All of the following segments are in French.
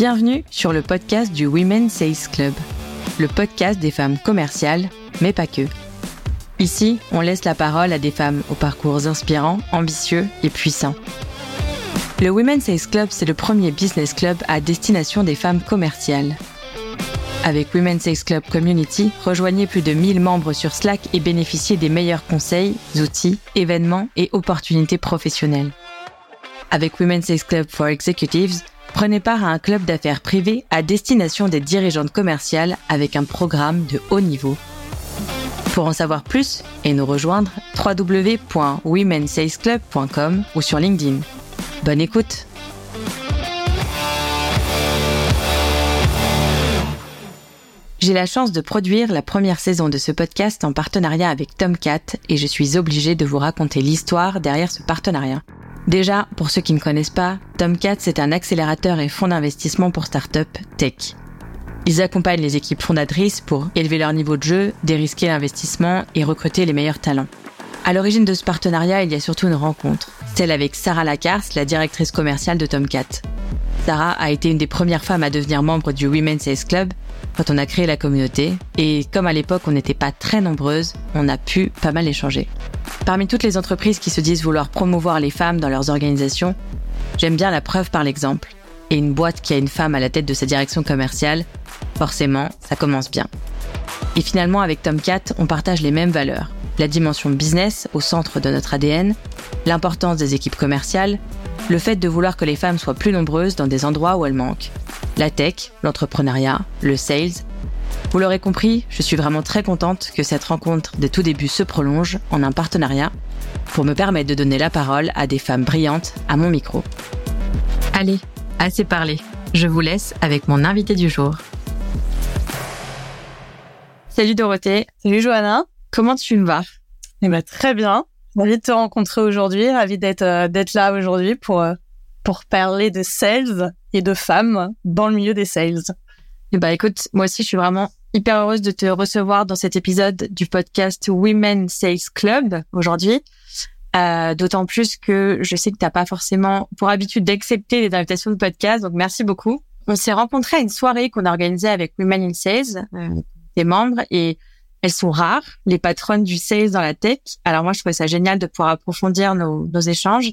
Bienvenue sur le podcast du Women Sales Club, le podcast des femmes commerciales, mais pas que. Ici, on laisse la parole à des femmes aux parcours inspirants, ambitieux et puissants. Le Women Sales Club, c'est le premier business club à destination des femmes commerciales. Avec Women Sales Club Community, rejoignez plus de 1000 membres sur Slack et bénéficiez des meilleurs conseils, outils, événements et opportunités professionnelles. Avec Women Sales Club for Executives, Prenez part à un club d'affaires privé à destination des dirigeantes commerciales avec un programme de haut niveau. Pour en savoir plus et nous rejoindre, www.womensalesclub.com ou sur LinkedIn. Bonne écoute J'ai la chance de produire la première saison de ce podcast en partenariat avec Tomcat et je suis obligée de vous raconter l'histoire derrière ce partenariat. Déjà, pour ceux qui ne connaissent pas, Tomcat, c'est un accélérateur et fonds d'investissement pour start-up tech. Ils accompagnent les équipes fondatrices pour élever leur niveau de jeu, dérisquer l'investissement et recruter les meilleurs talents. À l'origine de ce partenariat, il y a surtout une rencontre, celle avec Sarah Lacarce, la directrice commerciale de Tomcat. Sarah a été une des premières femmes à devenir membre du Women's Sales Club quand on a créé la communauté, et comme à l'époque on n'était pas très nombreuses, on a pu pas mal échanger. Parmi toutes les entreprises qui se disent vouloir promouvoir les femmes dans leurs organisations, j'aime bien la preuve par l'exemple. Et une boîte qui a une femme à la tête de sa direction commerciale, forcément, ça commence bien. Et finalement, avec Tomcat, on partage les mêmes valeurs. La dimension business au centre de notre ADN, l'importance des équipes commerciales, le fait de vouloir que les femmes soient plus nombreuses dans des endroits où elles manquent, la tech, l'entrepreneuriat, le sales. Vous l'aurez compris, je suis vraiment très contente que cette rencontre des tout débuts se prolonge en un partenariat pour me permettre de donner la parole à des femmes brillantes à mon micro. Allez, assez parlé. Je vous laisse avec mon invité du jour. Salut Dorothée. Salut Johanna. Comment tu vas? Eh ben très bien. Ravi de te rencontrer aujourd'hui, ravi d'être euh, d'être là aujourd'hui pour euh, pour parler de sales et de femmes dans le milieu des sales. Eh ben, écoute, moi aussi, je suis vraiment hyper heureuse de te recevoir dans cet épisode du podcast Women Sales Club aujourd'hui. Euh, D'autant plus que je sais que tu n'as pas forcément pour habitude d'accepter les invitations de podcast, donc merci beaucoup. On s'est rencontrés à une soirée qu'on a organisée avec Women in Sales, des membres, et elles sont rares, les patronnes du sales dans la tech. Alors moi, je trouvais ça génial de pouvoir approfondir nos, nos échanges.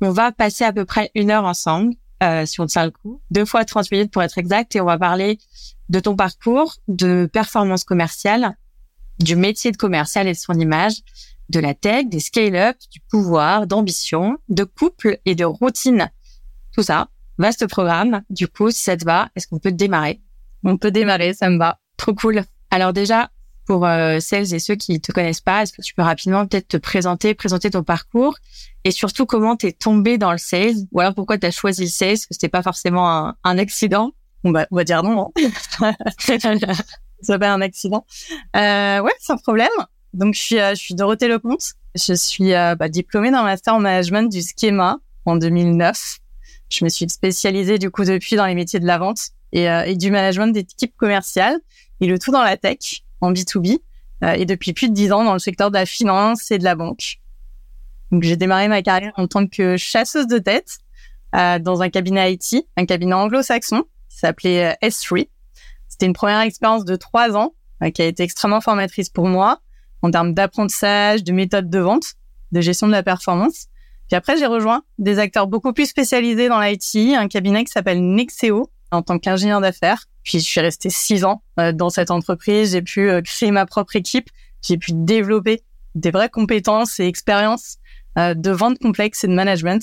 On va passer à peu près une heure ensemble, euh, si on tient le coup. Deux fois 30 minutes pour être exact. Et on va parler de ton parcours, de performance commerciale, du métier de commercial et de son image, de la tech, des scale-up, du pouvoir, d'ambition, de couple et de routine. Tout ça. Vaste programme. Du coup, si ça te va, est-ce qu'on peut démarrer? On peut démarrer, ça me va. Trop cool. Alors déjà, pour euh, celles et ceux qui te connaissent pas, est-ce que tu peux rapidement peut-être te présenter, présenter ton parcours et surtout comment tu es tombé dans le sales ou alors pourquoi tu as choisi le sales? Que c'était pas forcément un, un accident on va, on va dire non. Hein. C'est pas un accident. Euh, ouais, sans problème. Donc je suis euh, je suis Dorothée Lecomte. Je suis euh, bah, diplômée d'un master en management du schéma en 2009. Je me suis spécialisée du coup depuis dans les métiers de la vente et, euh, et du management d'équipes commerciales et le tout dans la tech en B2B euh, et depuis plus de dix ans dans le secteur de la finance et de la banque. Donc j'ai démarré ma carrière en tant que chasseuse de tête euh, dans un cabinet IT, un cabinet anglo-saxon qui s'appelait euh, S3. C'était une première expérience de trois ans qui a été extrêmement formatrice pour moi en termes d'apprentissage, de méthode de vente, de gestion de la performance. Puis après, j'ai rejoint des acteurs beaucoup plus spécialisés dans l'IT, un cabinet qui s'appelle Nexeo en tant qu'ingénieur d'affaires puis je suis restée six ans euh, dans cette entreprise. J'ai pu euh, créer ma propre équipe. J'ai pu développer des vraies compétences et expériences euh, de vente complexe et de management.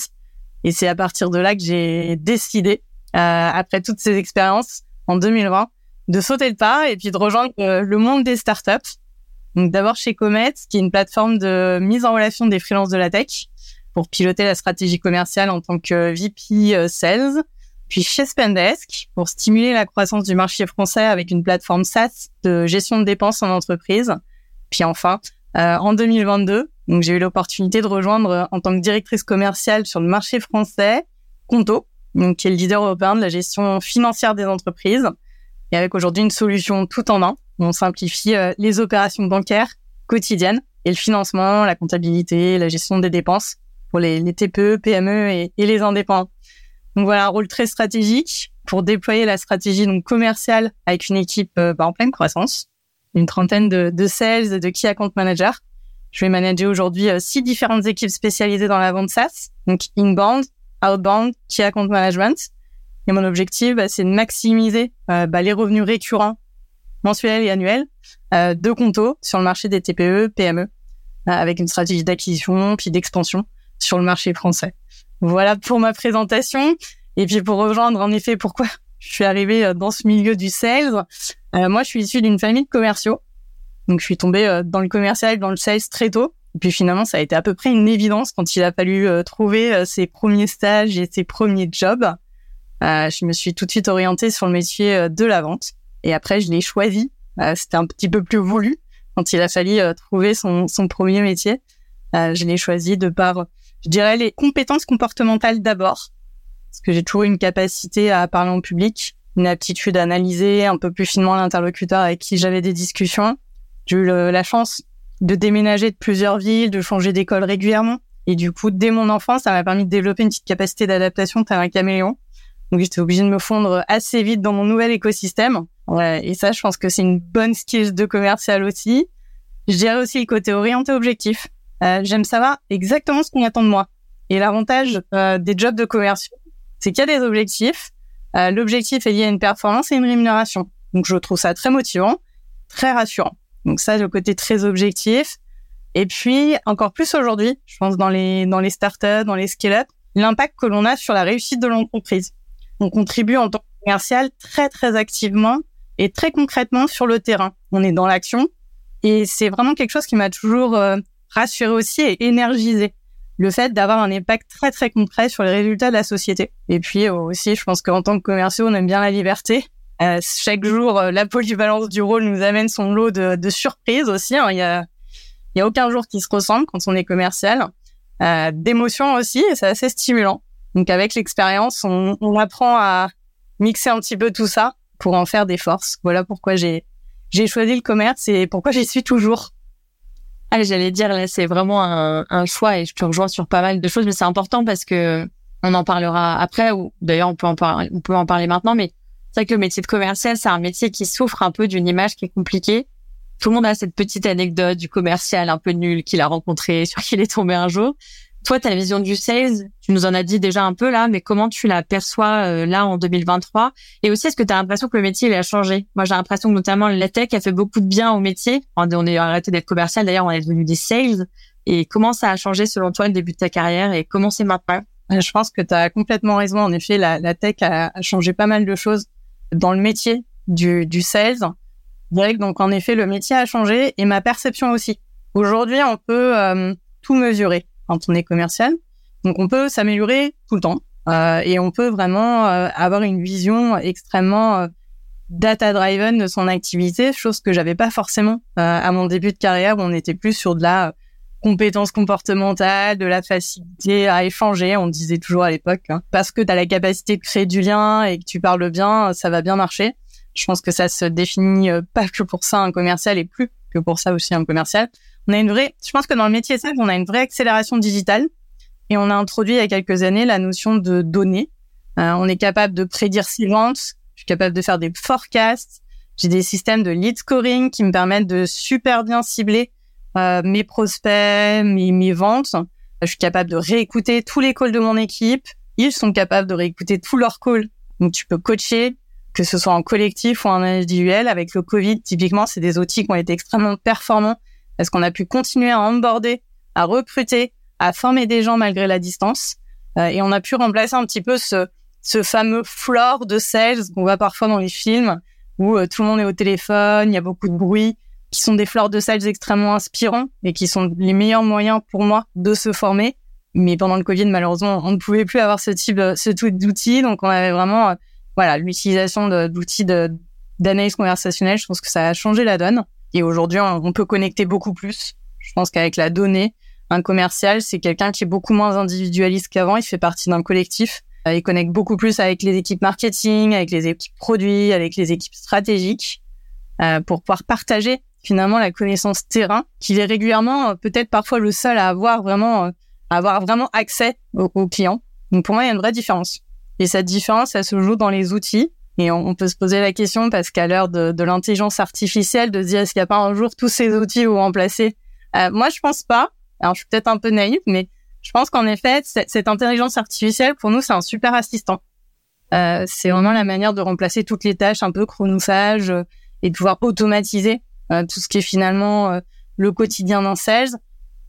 Et c'est à partir de là que j'ai décidé, après toutes ces expériences, en 2020, de sauter le pas et puis de rejoindre le monde des startups. Donc d'abord chez Comet, qui est une plateforme de mise en relation des freelances de la tech pour piloter la stratégie commerciale en tant que VP Sales puis chez Spendesk pour stimuler la croissance du marché français avec une plateforme SaaS de gestion de dépenses en entreprise. Puis enfin, euh, en 2022, donc j'ai eu l'opportunité de rejoindre euh, en tant que directrice commerciale sur le marché français Conto, donc qui est le leader européen de la gestion financière des entreprises, et avec aujourd'hui une solution tout en un. On simplifie euh, les opérations bancaires quotidiennes et le financement, la comptabilité, la gestion des dépenses pour les, TPE, PME et, et les indépendants. Donc voilà, un rôle très stratégique pour déployer la stratégie donc commerciale avec une équipe bah, en pleine croissance, une trentaine de, de sales, de key account managers. Je vais manager aujourd'hui six différentes équipes spécialisées dans la vente SaaS, donc inbound, outbound, key account management. Et mon objectif, bah, c'est de maximiser bah, les revenus récurrents mensuels et annuels euh, de Conto sur le marché des TPE, PME, euh, avec une stratégie d'acquisition puis d'expansion sur le marché français. Voilà pour ma présentation. Et puis pour rejoindre en effet pourquoi je suis arrivée euh, dans ce milieu du sales, moi je suis issue d'une famille de commerciaux. Donc je suis tombée dans le commercial, dans le sales très tôt. Et puis finalement, ça a été à peu près une évidence quand il a fallu trouver ses premiers stages et ses premiers jobs. je me suis tout de suite orientée sur le métier de la vente. Et après, je l'ai choisi euh, c'était un petit peu plus voulu quand il a fallu euh, trouver son, son premier métier. Euh, je l'ai choisi de par, je dirais, les compétences comportementales d'abord, parce que j'ai toujours une capacité à parler en public, une aptitude à analyser un peu plus finement l'interlocuteur avec qui j'avais des discussions. J'ai eu la chance de déménager de plusieurs villes, de changer d'école régulièrement. Et du coup, dès mon enfance, ça m'a permis de développer une petite capacité d'adaptation tel un caméléon. Donc j'étais obligée de me fondre assez vite dans mon nouvel écosystème. Ouais, et ça, je pense que c'est une bonne skill de commercial aussi. Je dirais aussi le côté orienté objectif. Euh, J'aime savoir exactement ce qu'on attend de moi. Et l'avantage euh, des jobs de commerciaux, c'est qu'il y a des objectifs. Euh, L'objectif est lié à une performance et une rémunération. Donc je trouve ça très motivant, très rassurant. Donc ça, le côté très objectif. Et puis encore plus aujourd'hui, je pense dans les dans les startups, dans les scale-up, l'impact que l'on a sur la réussite de l'entreprise on contribue en tant que commercial très très activement et très concrètement sur le terrain. On est dans l'action et c'est vraiment quelque chose qui m'a toujours euh, rassuré aussi et énergisé. Le fait d'avoir un impact très très concret sur les résultats de la société. Et puis euh, aussi, je pense qu'en tant que commerciaux, on aime bien la liberté. Euh, chaque jour, la polyvalence du rôle nous amène son lot de, de surprises aussi. Hein. Il y a, il y a aucun jour qui se ressemble quand on est commercial. d'émotions aussi, c'est assez stimulant. Donc avec l'expérience, on, on, apprend à mixer un petit peu tout ça pour en faire des forces. Voilà pourquoi j'ai j'ai choisi le commerce et pourquoi j'y suis toujours. Ah, j'allais dire là, c'est vraiment un, un, choix et je te rejoins sur pas mal de choses, mais c'est important parce que on en parlera après ou d'ailleurs on peut en parler, on peut en parler maintenant, mais c'est vrai que le métier de commercial, c'est un métier qui souffre un peu d'une image qui est compliquée. Tout le monde a cette petite anecdote du commercial un peu nul qu'il a rencontré, sur qui il est tombé un jour. Toi, ta vision du sales, tu nous en as dit déjà un peu là, mais comment tu la perçois euh, là en 2023 Et aussi, est-ce que tu as l'impression que le métier il a changé? Moi, j'ai l'impression que notamment la tech a fait beaucoup de bien au métier. On est arrêté d'être commercial, d'ailleurs, on est devenu des sales. Et comment ça a changé selon toi le début de ta carrière? Et comment c'est maintenant? Euh, Je pense que tu as complètement raison. En effet, la, tech a, changé pas mal de choses dans le métier du, du sales. Donc en effet, le métier a changé et ma perception aussi. Aujourd'hui, on peut euh, tout mesurer quand on est commercial. Donc on peut s'améliorer tout le temps euh, et on peut vraiment euh, avoir une vision extrêmement euh, data driven de son activité, chose que j'avais pas forcément à mon début de carrière où on était plus sur de la compétence comportementale, de la facilité à échanger, on disait toujours à l'époque, hein. parce que tu as la capacité de créer du lien et que tu parles bien, ça va bien marcher. Je pense que ça se définit pas que pour ça un commercial et plus que pour ça aussi un commercial on a une vraie, je pense que dans le métier ça, on a une vraie accélération digitale et on a introduit il y a quelques années la notion de données. Euh, on est capable de prédire ses ventes, je suis capable de faire des forecasts, j'ai des systèmes de lead scoring qui me permettent de super bien cibler euh, mes prospects, mes, mes ventes. Je suis capable de réécouter tous les calls de mon équipe. Ils sont capables de réécouter tous leurs calls. Donc tu peux coacher, que ce soit en collectif ou en individuel. Avec le Covid, typiquement, c'est des outils qui ont été extrêmement performants est-ce qu'on a pu continuer à onboarder, à recruter, à former des gens malgré la distance. Euh, et on a pu remplacer un petit peu ce, ce fameux floor de sales qu'on voit parfois dans les films où euh, tout le monde est au téléphone, il y a beaucoup de bruit, qui sont des floors de sales extrêmement inspirants et qui sont les meilleurs moyens pour moi de se former. Mais pendant le Covid, malheureusement, on ne pouvait plus avoir ce type, ce type d'outils. Donc, on avait vraiment, euh, voilà, l'utilisation d'outils d'analyse conversationnelle. Je pense que ça a changé la donne. Et aujourd'hui, on peut connecter beaucoup plus. Je pense qu'avec la donnée, un commercial, c'est quelqu'un qui est beaucoup moins individualiste qu'avant. Il fait partie d'un collectif. Euh, il connecte beaucoup plus avec les équipes marketing, avec les équipes produits, avec les équipes stratégiques, euh, pour pouvoir partager finalement la connaissance terrain, qu'il est régulièrement euh, peut-être parfois le seul à avoir vraiment, à avoir vraiment accès aux, aux, clients. Donc pour moi, il y a une vraie différence. Et cette différence, elle se joue dans les outils. Et on, peut se poser la question parce qu'à l'heure de, de l'intelligence artificielle, de se dire est-ce qu'il n'y a pas un jour tous ces outils vont remplacer? Euh, Moi, je pense pas. Alors, je suis peut-être un peu naïve, mais je pense qu'en effet, cette intelligence artificielle, pour nous, c'est un super assistant. Euh, c'est vraiment la manière de remplacer toutes les tâches un peu chronophage euh, et de pouvoir automatiser euh, tout ce qui est finalement euh, le quotidien d'un sales.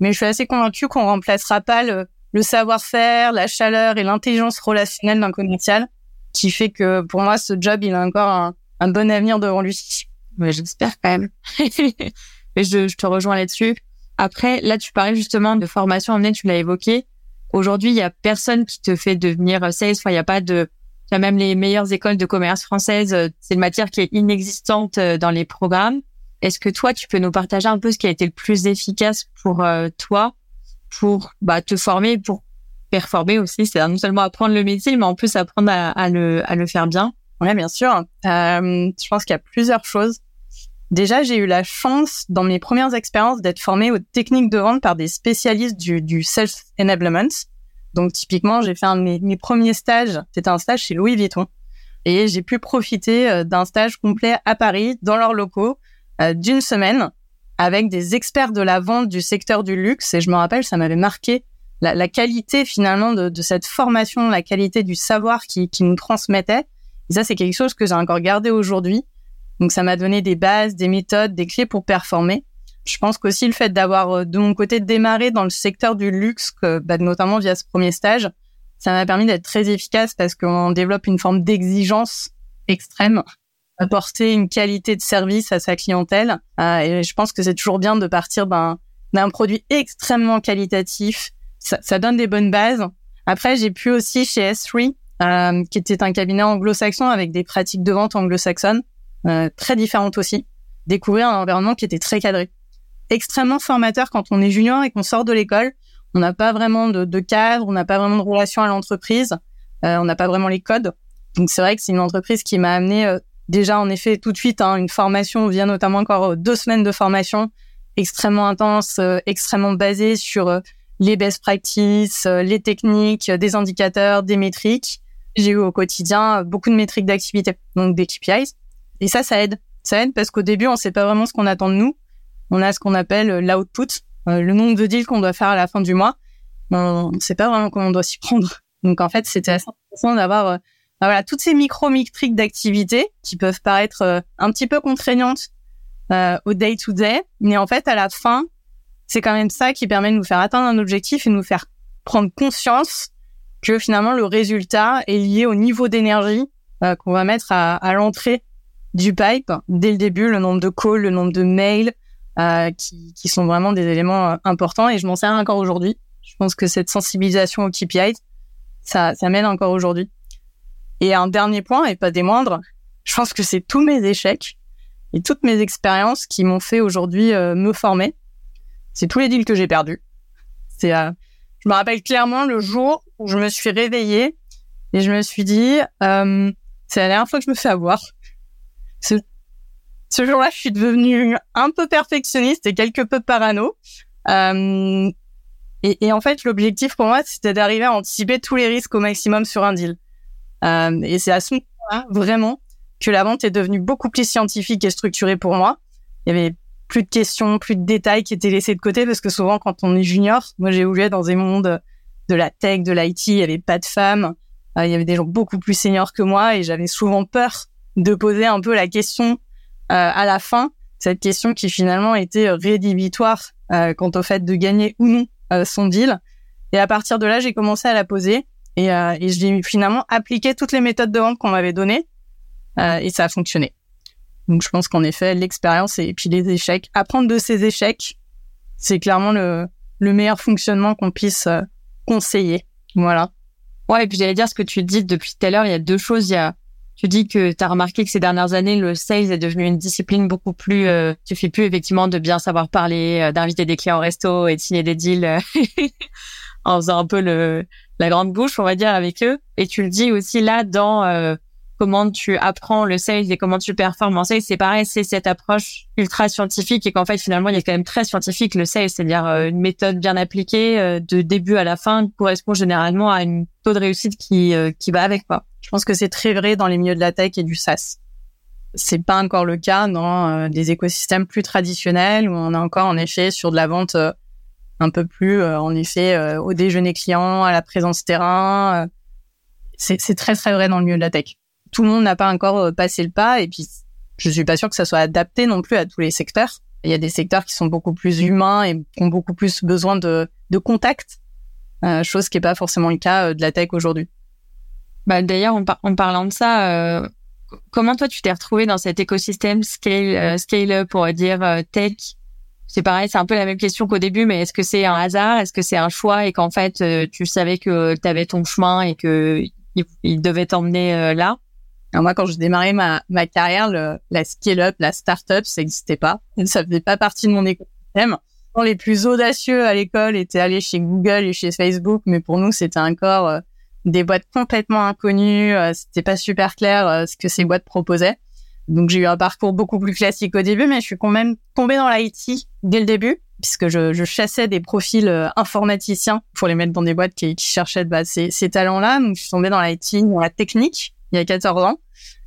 Mais je suis assez convaincue qu'on remplacera pas le, le savoir-faire, la chaleur et l'intelligence relationnelle d'un commercial, qui fait que pour moi, ce job, il a encore un, un bon avenir devant lui. Mais j'espère quand même. Mais je, je, te rejoins là-dessus. Après, là, tu parlais justement de formation en ligne, tu l'as évoqué. Aujourd'hui, il y a personne qui te fait devenir sales. Enfin, il n'y a pas de, il y même les meilleures écoles de commerce françaises. C'est une matière qui est inexistante euh, dans les programmes. Est-ce que toi, tu peux nous partager un peu ce qui a été le plus efficace pour euh, toi pour bah, te former, pour performer aussi. C'est non seulement apprendre le métier, mais en plus apprendre à, à, le, à le faire bien. Oui, bien sûr. Euh, je pense qu'il y a plusieurs choses. Déjà, j'ai eu la chance dans mes premières expériences d'être formée aux techniques de vente par des spécialistes du, du self-enablement. Donc, typiquement, j'ai fait un de mes, mes premiers stages. C'était un stage chez Louis Vuitton. Et j'ai pu profiter euh, d'un stage complet à Paris, dans leurs locaux, euh, d'une semaine, avec des experts de la vente du secteur du luxe. Et je me rappelle, ça m'avait marqué la, la, qualité finalement de, de, cette formation, la qualité du savoir qui, qui nous transmettait. Et ça, c'est quelque chose que j'ai encore gardé aujourd'hui. Donc, ça m'a donné des bases, des méthodes, des clés pour performer. Je pense qu'aussi le fait d'avoir euh, de mon côté démarré dans le secteur du luxe, bah, notamment via ce premier stage, ça m'a permis d'être très efficace parce qu'on développe une forme d'exigence extrême apporter une qualité de service à sa clientèle. Euh, et je pense que c'est toujours bien de partir d'un produit extrêmement qualitatif. Ça, ça, donne des bonnes bases. Après, j'ai pu aussi chez S3, euh, qui était un cabinet anglo-saxon avec des pratiques de vente anglo-saxonnes euh, très différentes aussi, découvrir un environnement qui était très cadré, extrêmement formateur quand on est junior et qu'on sort de l'école. On n'a pas vraiment de, de, cadre, on n'a pas vraiment de relation à l'entreprise, euh, on n'a pas vraiment les codes. Donc c'est vrai que c'est une entreprise qui m'a amené euh, déjà en effet tout de suite hein, une formation vient notamment encore euh, deux semaines de formation extrêmement intense, euh, extrêmement basée sur les best practices, les techniques, des indicateurs, des métriques. J'ai eu au quotidien beaucoup de métriques d'activité, donc des KPIs. Et ça, ça aide. Ça aide parce qu'au début, on sait pas vraiment ce qu'on attend de nous. On a ce qu'on appelle l'output, le nombre de deals qu'on doit faire à la fin du mois. On ne sait pas vraiment comment on doit s'y prendre. Donc en fait, c'était assez intéressant d'avoir bah voilà, toutes ces micro-métriques d'activité qui peuvent paraître euh, un petit peu contraignantes euh, au day-to-day, mais en fait, à la fin, c'est quand même ça qui permet de nous faire atteindre un objectif et de nous faire prendre conscience que finalement le résultat est lié au niveau d'énergie euh, qu'on va mettre à, à l'entrée du pipe dès le début, le nombre de calls, le nombre de mails, euh, qui, qui, sont vraiment des éléments euh, importants et je m'en sers encore aujourd'hui. Je pense que cette sensibilisation au KPI, ça, ça m'aide encore aujourd'hui. Et un dernier point, et pas des moindres, je pense que c'est tous mes échecs et toutes mes expériences qui m'ont fait aujourd'hui euh, me former. C'est tous les deals que j'ai perdus. C'est, euh, je me rappelle clairement le jour où je me suis réveillée et je me suis dit, euh, c'est la dernière fois que je me fais avoir. Ce, ce jour-là, je suis devenue un peu perfectionniste et quelque peu parano. Euh, et, et en fait, l'objectif pour moi, c'était d'arriver à anticiper tous les risques au maximum sur un deal. Euh, et c'est à ce moment-là, vraiment, que la vente est devenue beaucoup plus scientifique et structurée pour moi. Il y avait plus de questions, plus de détails qui étaient laissés de côté parce que souvent, quand on est junior, moi, j'ai évolué dans des mondes de la tech, de l'IT, il y avait pas de femmes, euh, il y avait des gens beaucoup plus seniors que moi et j'avais souvent peur de poser un peu la question euh, à la fin, cette question qui finalement était rédhibitoire euh, quant au fait de gagner ou non son deal. Et à partir de là, j'ai commencé à la poser et, euh, et j'ai finalement appliqué toutes les méthodes de vente qu'on m'avait données euh, et ça a fonctionné. Donc je pense qu'en effet, l'expérience et puis les échecs, apprendre de ces échecs, c'est clairement le, le meilleur fonctionnement qu'on puisse euh, conseiller. Voilà. Ouais, et puis j'allais dire ce que tu dis depuis tout à l'heure, il y a deux choses. Il y a, tu dis que tu as remarqué que ces dernières années, le sales est devenu une discipline beaucoup plus... Euh, tu fais plus effectivement de bien savoir parler, euh, d'inviter des clients au resto et de signer des deals euh, en faisant un peu le, la grande bouche, on va dire, avec eux. Et tu le dis aussi là dans comment tu apprends le sales et comment tu performes en sales, c'est pareil, c'est cette approche ultra scientifique et qu'en fait finalement il est quand même très scientifique le sales, c'est-à-dire euh, une méthode bien appliquée euh, de début à la fin correspond généralement à une taux de réussite qui euh, qui va avec quoi. Je pense que c'est très vrai dans les milieux de la tech et du SaaS. C'est pas encore le cas dans des écosystèmes plus traditionnels où on est encore en effet sur de la vente un peu plus en effet au déjeuner client, à la présence terrain. c'est très très vrai dans le milieu de la tech tout le monde n'a pas encore euh, passé le pas et puis je suis pas sûre que ça soit adapté non plus à tous les secteurs. Il y a des secteurs qui sont beaucoup plus humains et ont beaucoup plus besoin de, de contact, euh, chose qui est pas forcément le cas euh, de la tech aujourd'hui. Bah, D'ailleurs, en, parlant de ça, euh, comment toi tu t'es retrouvé dans cet écosystème scale, scale up, pour dire tech? C'est pareil, c'est un peu la même question qu'au début, mais est-ce que c'est un hasard? Est-ce que c'est un choix et qu'en fait tu savais que tu avais ton chemin et que il devait t'emmener là? Alors moi, quand je démarrais ma, ma carrière, le, la scale-up, la start-up, ça n'existait pas. Ça faisait pas partie de mon écosystème. Les plus audacieux à l'école étaient allés chez Google et chez Facebook, mais pour nous, c'était encore euh, des boîtes complètement inconnues. Euh, c'était pas super clair euh, ce que ces boîtes proposaient. Donc j'ai eu un parcours beaucoup plus classique au début, mais je suis quand même tombée dans l'IT dès le début, puisque je, je chassais des profils informaticiens pour les mettre dans des boîtes qui, qui cherchaient bah, ces, ces talents-là. Donc je suis tombée dans l'IT, dans la technique il y a 14 ans.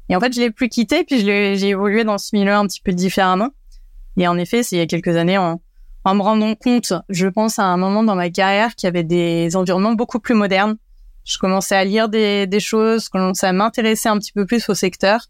Et en fait, je l'ai plus quitté, puis j'ai évolué dans ce milieu un petit peu différemment. Et en effet, c'est il y a quelques années, en, en me rendant compte, je pense à un moment dans ma carrière qu'il y avait des environnements beaucoup plus modernes. Je commençais à lire des, des choses, commençais à m'intéresser un petit peu plus au secteur.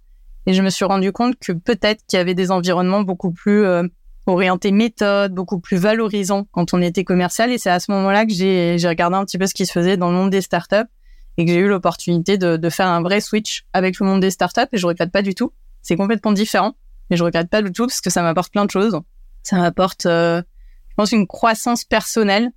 Et je me suis rendu compte que peut-être qu'il y avait des environnements beaucoup plus euh, orientés méthode, beaucoup plus valorisants quand on était commercial. Et c'est à ce moment-là que j'ai regardé un petit peu ce qui se faisait dans le monde des startups et que j'ai eu l'opportunité de, de, faire un vrai switch avec le monde des startups et je regrette pas du tout. C'est complètement différent, mais je regrette pas du tout parce que ça m'apporte plein de choses. Ça m'apporte, euh, je pense, une croissance personnelle.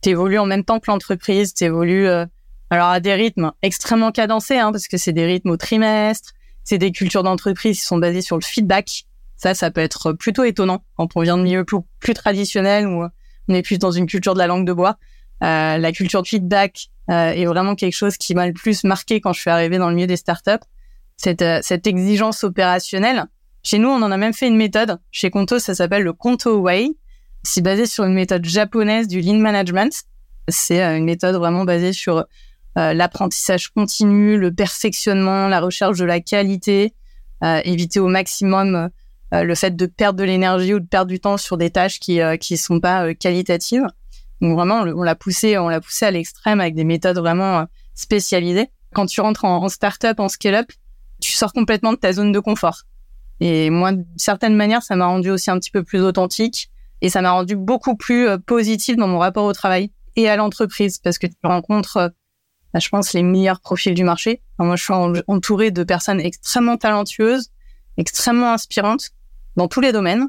T'évolues en même temps que l'entreprise, t'évolues euh, alors à des rythmes extrêmement cadencés, hein, parce que c'est des rythmes au trimestre, c'est des cultures d'entreprise qui sont basées sur le feedback. Ça, ça peut être plutôt étonnant quand on vient de milieux plus, plus traditionnels où on est plus dans une culture de la langue de bois. Euh, la culture de feedback, euh, est vraiment quelque chose qui m'a le plus marqué quand je suis arrivée dans le milieu des startups. Cette, euh, cette exigence opérationnelle. Chez nous, on en a même fait une méthode. Chez Conto, ça s'appelle le Conto Way. C'est basé sur une méthode japonaise du lean management. C'est euh, une méthode vraiment basée sur l'apprentissage continu, le perfectionnement, la recherche de la qualité, éviter au maximum le fait de perdre de l'énergie ou de perdre du temps sur des tâches qui qui sont pas qualitatives. Donc vraiment, on l'a poussé, on l'a poussé à l'extrême avec des méthodes vraiment euh, spécialisées. Quand tu rentres en, en start-up, en scale-up, tu sors complètement de ta zone de confort. Et moi, d'une certaine manière, ça m'a rendu aussi un petit peu plus authentique et ça m'a rendu beaucoup plus euh, positif dans mon rapport au travail et à l'entreprise parce que tu rencontres, euh, bah, je pense, les meilleurs profils du marché. moi, je suis entourée de personnes extrêmement talentueuses, extrêmement inspirantes dans tous les domaines.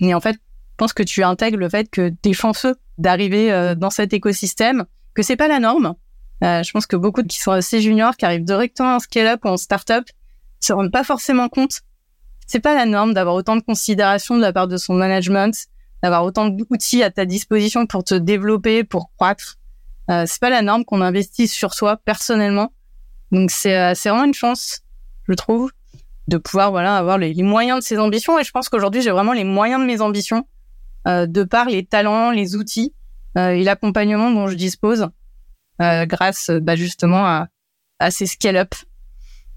Et en fait, je pense que tu intègres le fait que t'es chanceux d'arriver euh, dans cet écosystème, que c'est pas la norme. Euh, je pense que beaucoup de qui sont assez juniors, qui arrivent directement en scale-up ou en start-up, se rendent pas forcément compte. C'est pas la norme d'avoir autant de considération de la part de son management, d'avoir autant d'outils à ta disposition pour te développer, pour croître. Euh, c'est pas la norme qu'on investisse sur soi personnellement. Donc c'est euh, c'est vraiment une chance, je trouve, de pouvoir voilà avoir les, les moyens de ses ambitions. Et je pense qu'aujourd'hui j'ai vraiment les moyens de mes ambitions de par les talents, les outils euh, et l'accompagnement dont je dispose euh, grâce bah, justement à, à ces scale-up.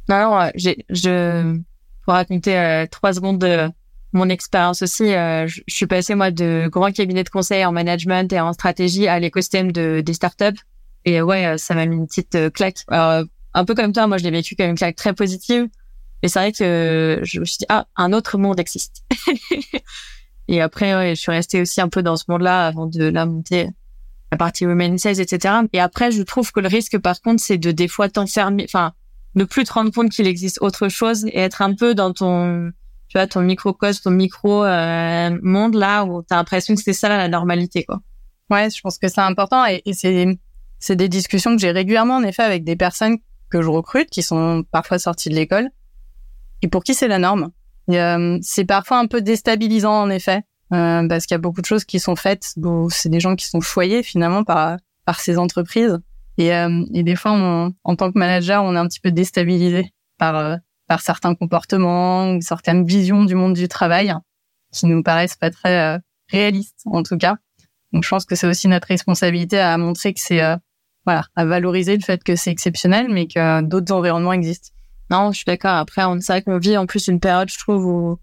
Alors, j'ai, je, pour raconter trois secondes de mon expérience aussi, je, suis passée moi de grands cabinets de conseil en management et en stratégie à l'écosystème de, des startups. Et ouais, ça m'a mis une petite claque. Alors, un peu comme toi, moi je l'ai vécu comme une claque très positive. Et c'est vrai que je me suis dit, ah, un autre monde existe. Et après, je suis restée aussi un peu dans ce monde-là avant de la monter la partie women sales, etc. Et après, je trouve que le risque, par contre, c'est de des fois t'enfermer, enfin, ne plus te rendre compte qu'il existe autre chose et être un peu dans ton, tu vois, ton microcosme, ton micro euh, monde là où t'as l'impression que c'est ça la normalité, quoi. Ouais, je pense que c'est important et, c'est des discussions que j'ai régulièrement en effet avec des personnes que je recrute qui sont parfois sorties de l'école et pour qui c'est la norme. Euh, c'est parfois un peu déstabilisant en effet, euh, parce qu'il y a beaucoup de choses qui sont faites. Bon, c'est des gens qui sont choyés finalement par par ces entreprises. Et, euh, et des fois, on, en tant que manager, on est un petit peu déstabilisé par par certains comportements ou certaines visions du monde du travail qui nous paraissent pas très réalistes en tout cas. Donc je pense que c'est aussi notre responsabilité à montrer que c'est voilà, à valoriser le fait que c'est exceptionnel, mais que d'autres environnements existent. Non, je suis d'accord. Après, on sait qu'on vit en plus une période, je trouve, où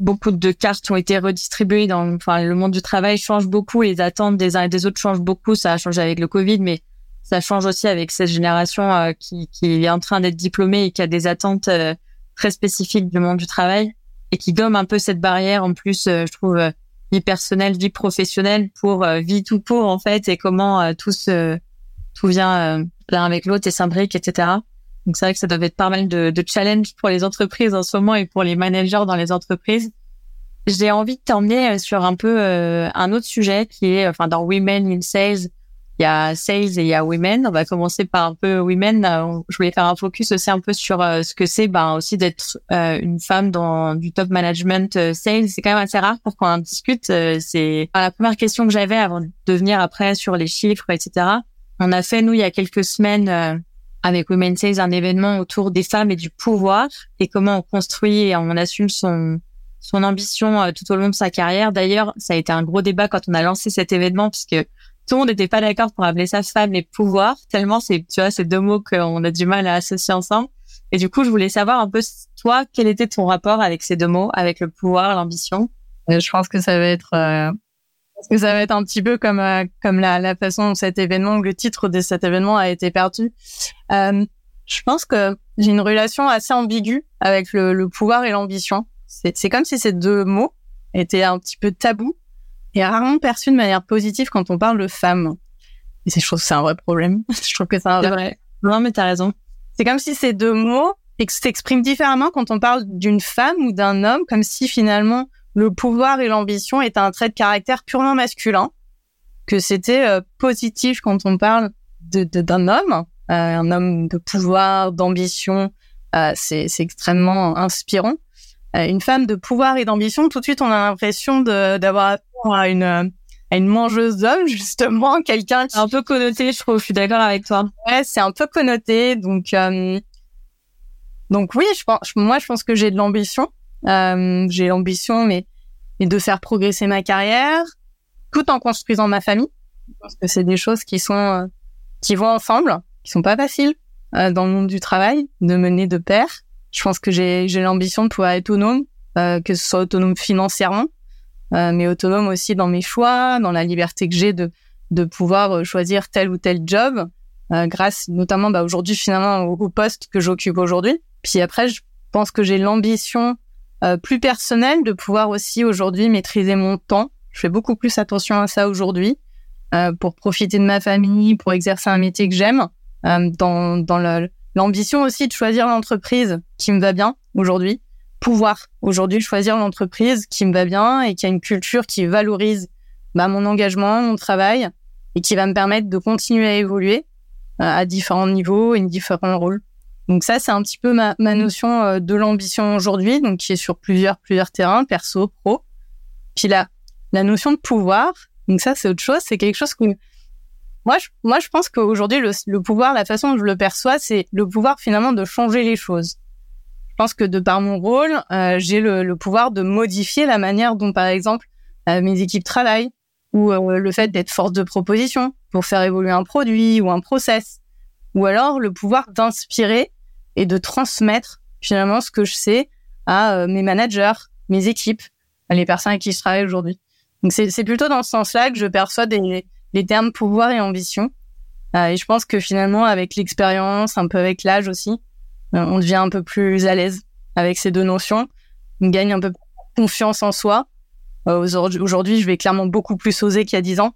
beaucoup de cartes ont été redistribuées dans, enfin, le monde du travail change beaucoup, les attentes des uns et des autres changent beaucoup. Ça a changé avec le Covid, mais ça change aussi avec cette génération euh, qui, qui est en train d'être diplômée et qui a des attentes euh, très spécifiques du monde du travail et qui gomme un peu cette barrière en plus, euh, je trouve, vie personnelle, vie professionnelle pour vie tout court en fait et comment tout se tout vient l'un avec l'autre et s'imbrique, etc. Donc c'est vrai que ça doit être pas mal de, de challenges pour les entreprises en ce moment et pour les managers dans les entreprises. J'ai envie de t'emmener euh, sur un peu euh, un autre sujet qui est, enfin, dans Women in Sales, il y a Sales et il y a Women. On va commencer par un peu Women. Je voulais faire un focus aussi un peu sur ce que c'est, ben, aussi d'être une femme dans du top management sales. C'est quand même assez rare pour qu'on en discute. c'est la première question que j'avais avant de venir après sur les chiffres, etc. On a fait, nous, il y a quelques semaines, euh, avec Women Sales, un événement autour des femmes et du pouvoir et comment on construit et on assume son, son ambition euh, tout au long de sa carrière. D'ailleurs, ça a été un gros débat quand on a lancé cet événement puisque tout le monde n'était pas d'accord pour appeler ça femme et pouvoir, tellement c'est, tu vois, ces deux mots qu'on a du mal à associer ensemble. Et du coup, je voulais savoir un peu, toi, quel était ton rapport avec ces deux mots, avec le pouvoir, l'ambition? Euh, je pense que ça va être parce que ça va être un petit peu comme euh, comme la, la façon dont cet événement, le titre de cet événement a été perdu. Euh, je pense que j'ai une relation assez ambiguë avec le, le pouvoir et l'ambition. C'est comme si ces deux mots étaient un petit peu tabous et rarement perçus de manière positive quand on parle de femmes. Et je trouve que c'est un vrai problème. je trouve que c'est un vrai... vrai. Non, mais t'as raison. C'est comme si ces deux mots s'expriment différemment quand on parle d'une femme ou d'un homme, comme si finalement le pouvoir et l'ambition est un trait de caractère purement masculin, que c'était euh, positif quand on parle de, d'un homme, euh, un homme de pouvoir, d'ambition, euh, c'est, c'est extrêmement inspirant. une femme de pouvoir et d'ambition, tout de suite on a l'impression de, d'avoir à une à une mangeuse d'hommes justement, quelqu'un qui... un peu connoté, je trouve. Je suis d'accord avec toi. Ouais, c'est un peu connoté, donc donc oui, je pense, moi je pense que j'ai de l'ambition. Euh, j'ai l'ambition, mais, mais de faire progresser ma carrière, tout en construisant ma famille. Parce que c'est des choses qui sont euh, qui vont ensemble, qui sont pas faciles euh, dans le monde du travail, de mener de pair. Je pense que j'ai j'ai l'ambition de pouvoir être autonome, que ce soit autonome financièrement, mais autonome aussi dans mes choix, dans la liberté que j'ai de de pouvoir choisir tel ou tel job, grâce notamment bah, aujourd'hui finalement au poste que j'occupe aujourd'hui. Puis après, je pense que j'ai l'ambition euh, plus personnel, de pouvoir aussi aujourd'hui maîtriser mon temps. Je fais beaucoup plus attention à ça aujourd'hui euh, pour profiter de ma famille, pour exercer un métier que j'aime, euh, dans, dans l'ambition aussi de choisir l'entreprise qui me va bien aujourd'hui. Pouvoir aujourd'hui choisir l'entreprise qui me va bien et qui a une culture qui valorise bah, mon engagement, mon travail et qui va me permettre de continuer à évoluer à différents niveaux et différents rôles. Donc ça, c'est un petit peu ma, ma notion euh, de l'ambition aujourd'hui, donc qui est sur plusieurs plusieurs terrains, perso, pro. Puis la la notion de pouvoir, donc ça c'est autre chose, c'est quelque chose que moi je moi je pense qu'aujourd'hui le, le pouvoir, la façon dont je le perçois, c'est le pouvoir finalement de changer les choses. Je pense que de par mon rôle, euh, j'ai le, le, pouvoir de modifier la manière dont par exemple euh, mes équipes travaillent ou le fait d'être force de proposition pour faire évoluer un produit ou un process ou alors le pouvoir d'inspirer et de transmettre finalement ce que je sais à euh, mes managers, mes équipes, à les personnes avec qui je travaille aujourd'hui. Donc c'est plutôt dans ce sens-là que je perçois des, les termes pouvoir et ambition. Euh, et je pense que finalement, avec l'expérience, un peu avec l'âge aussi, euh, on devient un peu plus à l'aise avec ces deux notions. On gagne un peu confiance en soi. Aujourd'hui, je vais clairement beaucoup plus oser qu'il y a dix ans.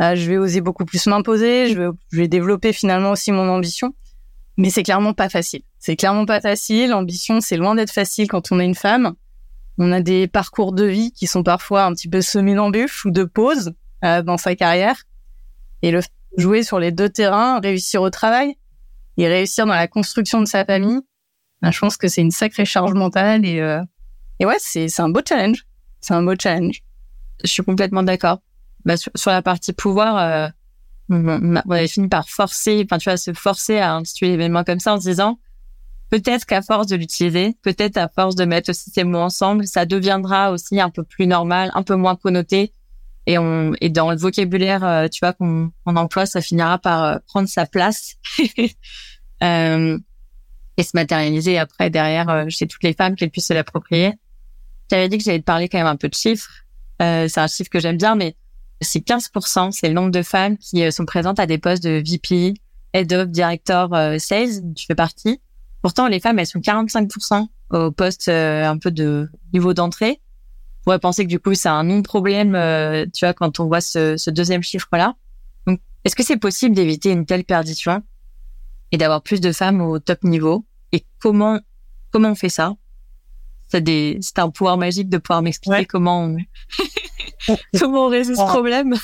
Je vais oser beaucoup plus m'imposer. Je vais, je vais développer finalement aussi mon ambition. Mais c'est clairement pas facile. C'est clairement pas facile. L'ambition, c'est loin d'être facile quand on est une femme. On a des parcours de vie qui sont parfois un petit peu semés d'embûches ou de pauses euh, dans sa carrière. Et le jouer sur les deux terrains, réussir au travail et réussir dans la construction de sa famille, ben, je pense que c'est une sacrée charge mentale et, euh, et ouais, c'est un beau challenge. C'est un beau challenge. Je suis complètement d'accord. Bah, sur, sur, la partie pouvoir, euh, on avait fini par forcer, enfin tu vois, se forcer à instituer l'événement comme ça en se disant, peut-être qu'à force de l'utiliser, peut-être à force de mettre aussi ces mots ensemble, ça deviendra aussi un peu plus normal, un peu moins connoté. Et on et dans le vocabulaire, euh, tu vois, qu'on emploie, ça finira par euh, prendre sa place euh, et se matérialiser après derrière chez toutes les femmes qu'elles puissent se l'approprier. J'avais dit que j'allais te parler quand même un peu de chiffres. c'est un chiffre que j'aime bien, mais c'est 15%, c'est le nombre de femmes qui sont présentes à des postes de VP, Head of Director Sales, tu fais partie. Pourtant, les femmes, elles sont 45% au poste euh, un peu de niveau d'entrée. On pourrait penser que du coup, c'est un non-problème, euh, tu vois, quand on voit ce, ce deuxième chiffre-là. Donc, est-ce que c'est possible d'éviter une telle perdition et d'avoir plus de femmes au top niveau? Et comment comment on fait ça? C'est des c'est un pouvoir magique de pouvoir m'expliquer comment on comment on résout ce problème.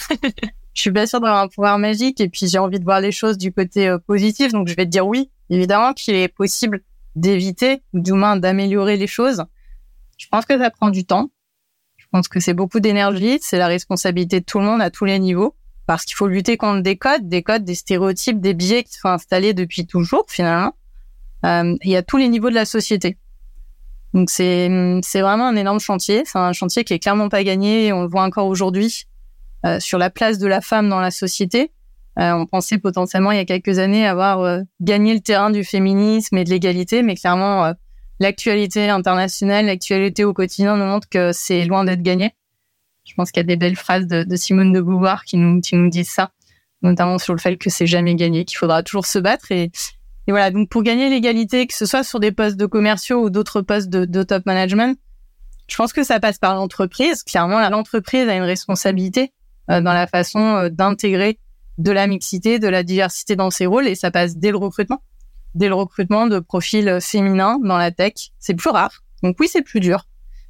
je suis bien sûre d'avoir un pouvoir magique et puis j'ai envie de voir les choses du côté euh, positif, donc je vais te dire oui. Évidemment qu'il est possible d'éviter ou du moins d'améliorer les choses. Je pense que ça prend du temps. Je pense que c'est beaucoup d'énergie. C'est la responsabilité de tout le monde à tous les niveaux parce qu'il faut lutter contre des codes, des codes, des stéréotypes, des biais qui sont installés depuis toujours finalement. Euh, et à tous les niveaux de la société. Donc c'est c'est vraiment un énorme chantier. C'est un chantier qui est clairement pas gagné. On le voit encore aujourd'hui euh, sur la place de la femme dans la société. Euh, on pensait potentiellement il y a quelques années avoir euh, gagné le terrain du féminisme et de l'égalité, mais clairement euh, l'actualité internationale, l'actualité au quotidien nous montre que c'est loin d'être gagné. Je pense qu'il y a des belles phrases de, de, Simone de Beauvoir qui nous, qui nous disent ça, notamment sur le fait que c'est jamais gagné, qu'il faudra toujours se battre. Et, et, voilà, donc pour gagner l'égalité, que ce soit sur des postes de commerciaux ou d'autres postes de, top management, je pense que ça passe par l'entreprise. Clairement, l'entreprise a une responsabilité dans la façon d'intégrer de la mixité, de la diversité dans ses rôles et ça passe dès le recrutement. Dès le recrutement de profils féminins dans la tech, c'est plus rare. Donc oui, c'est plus dur.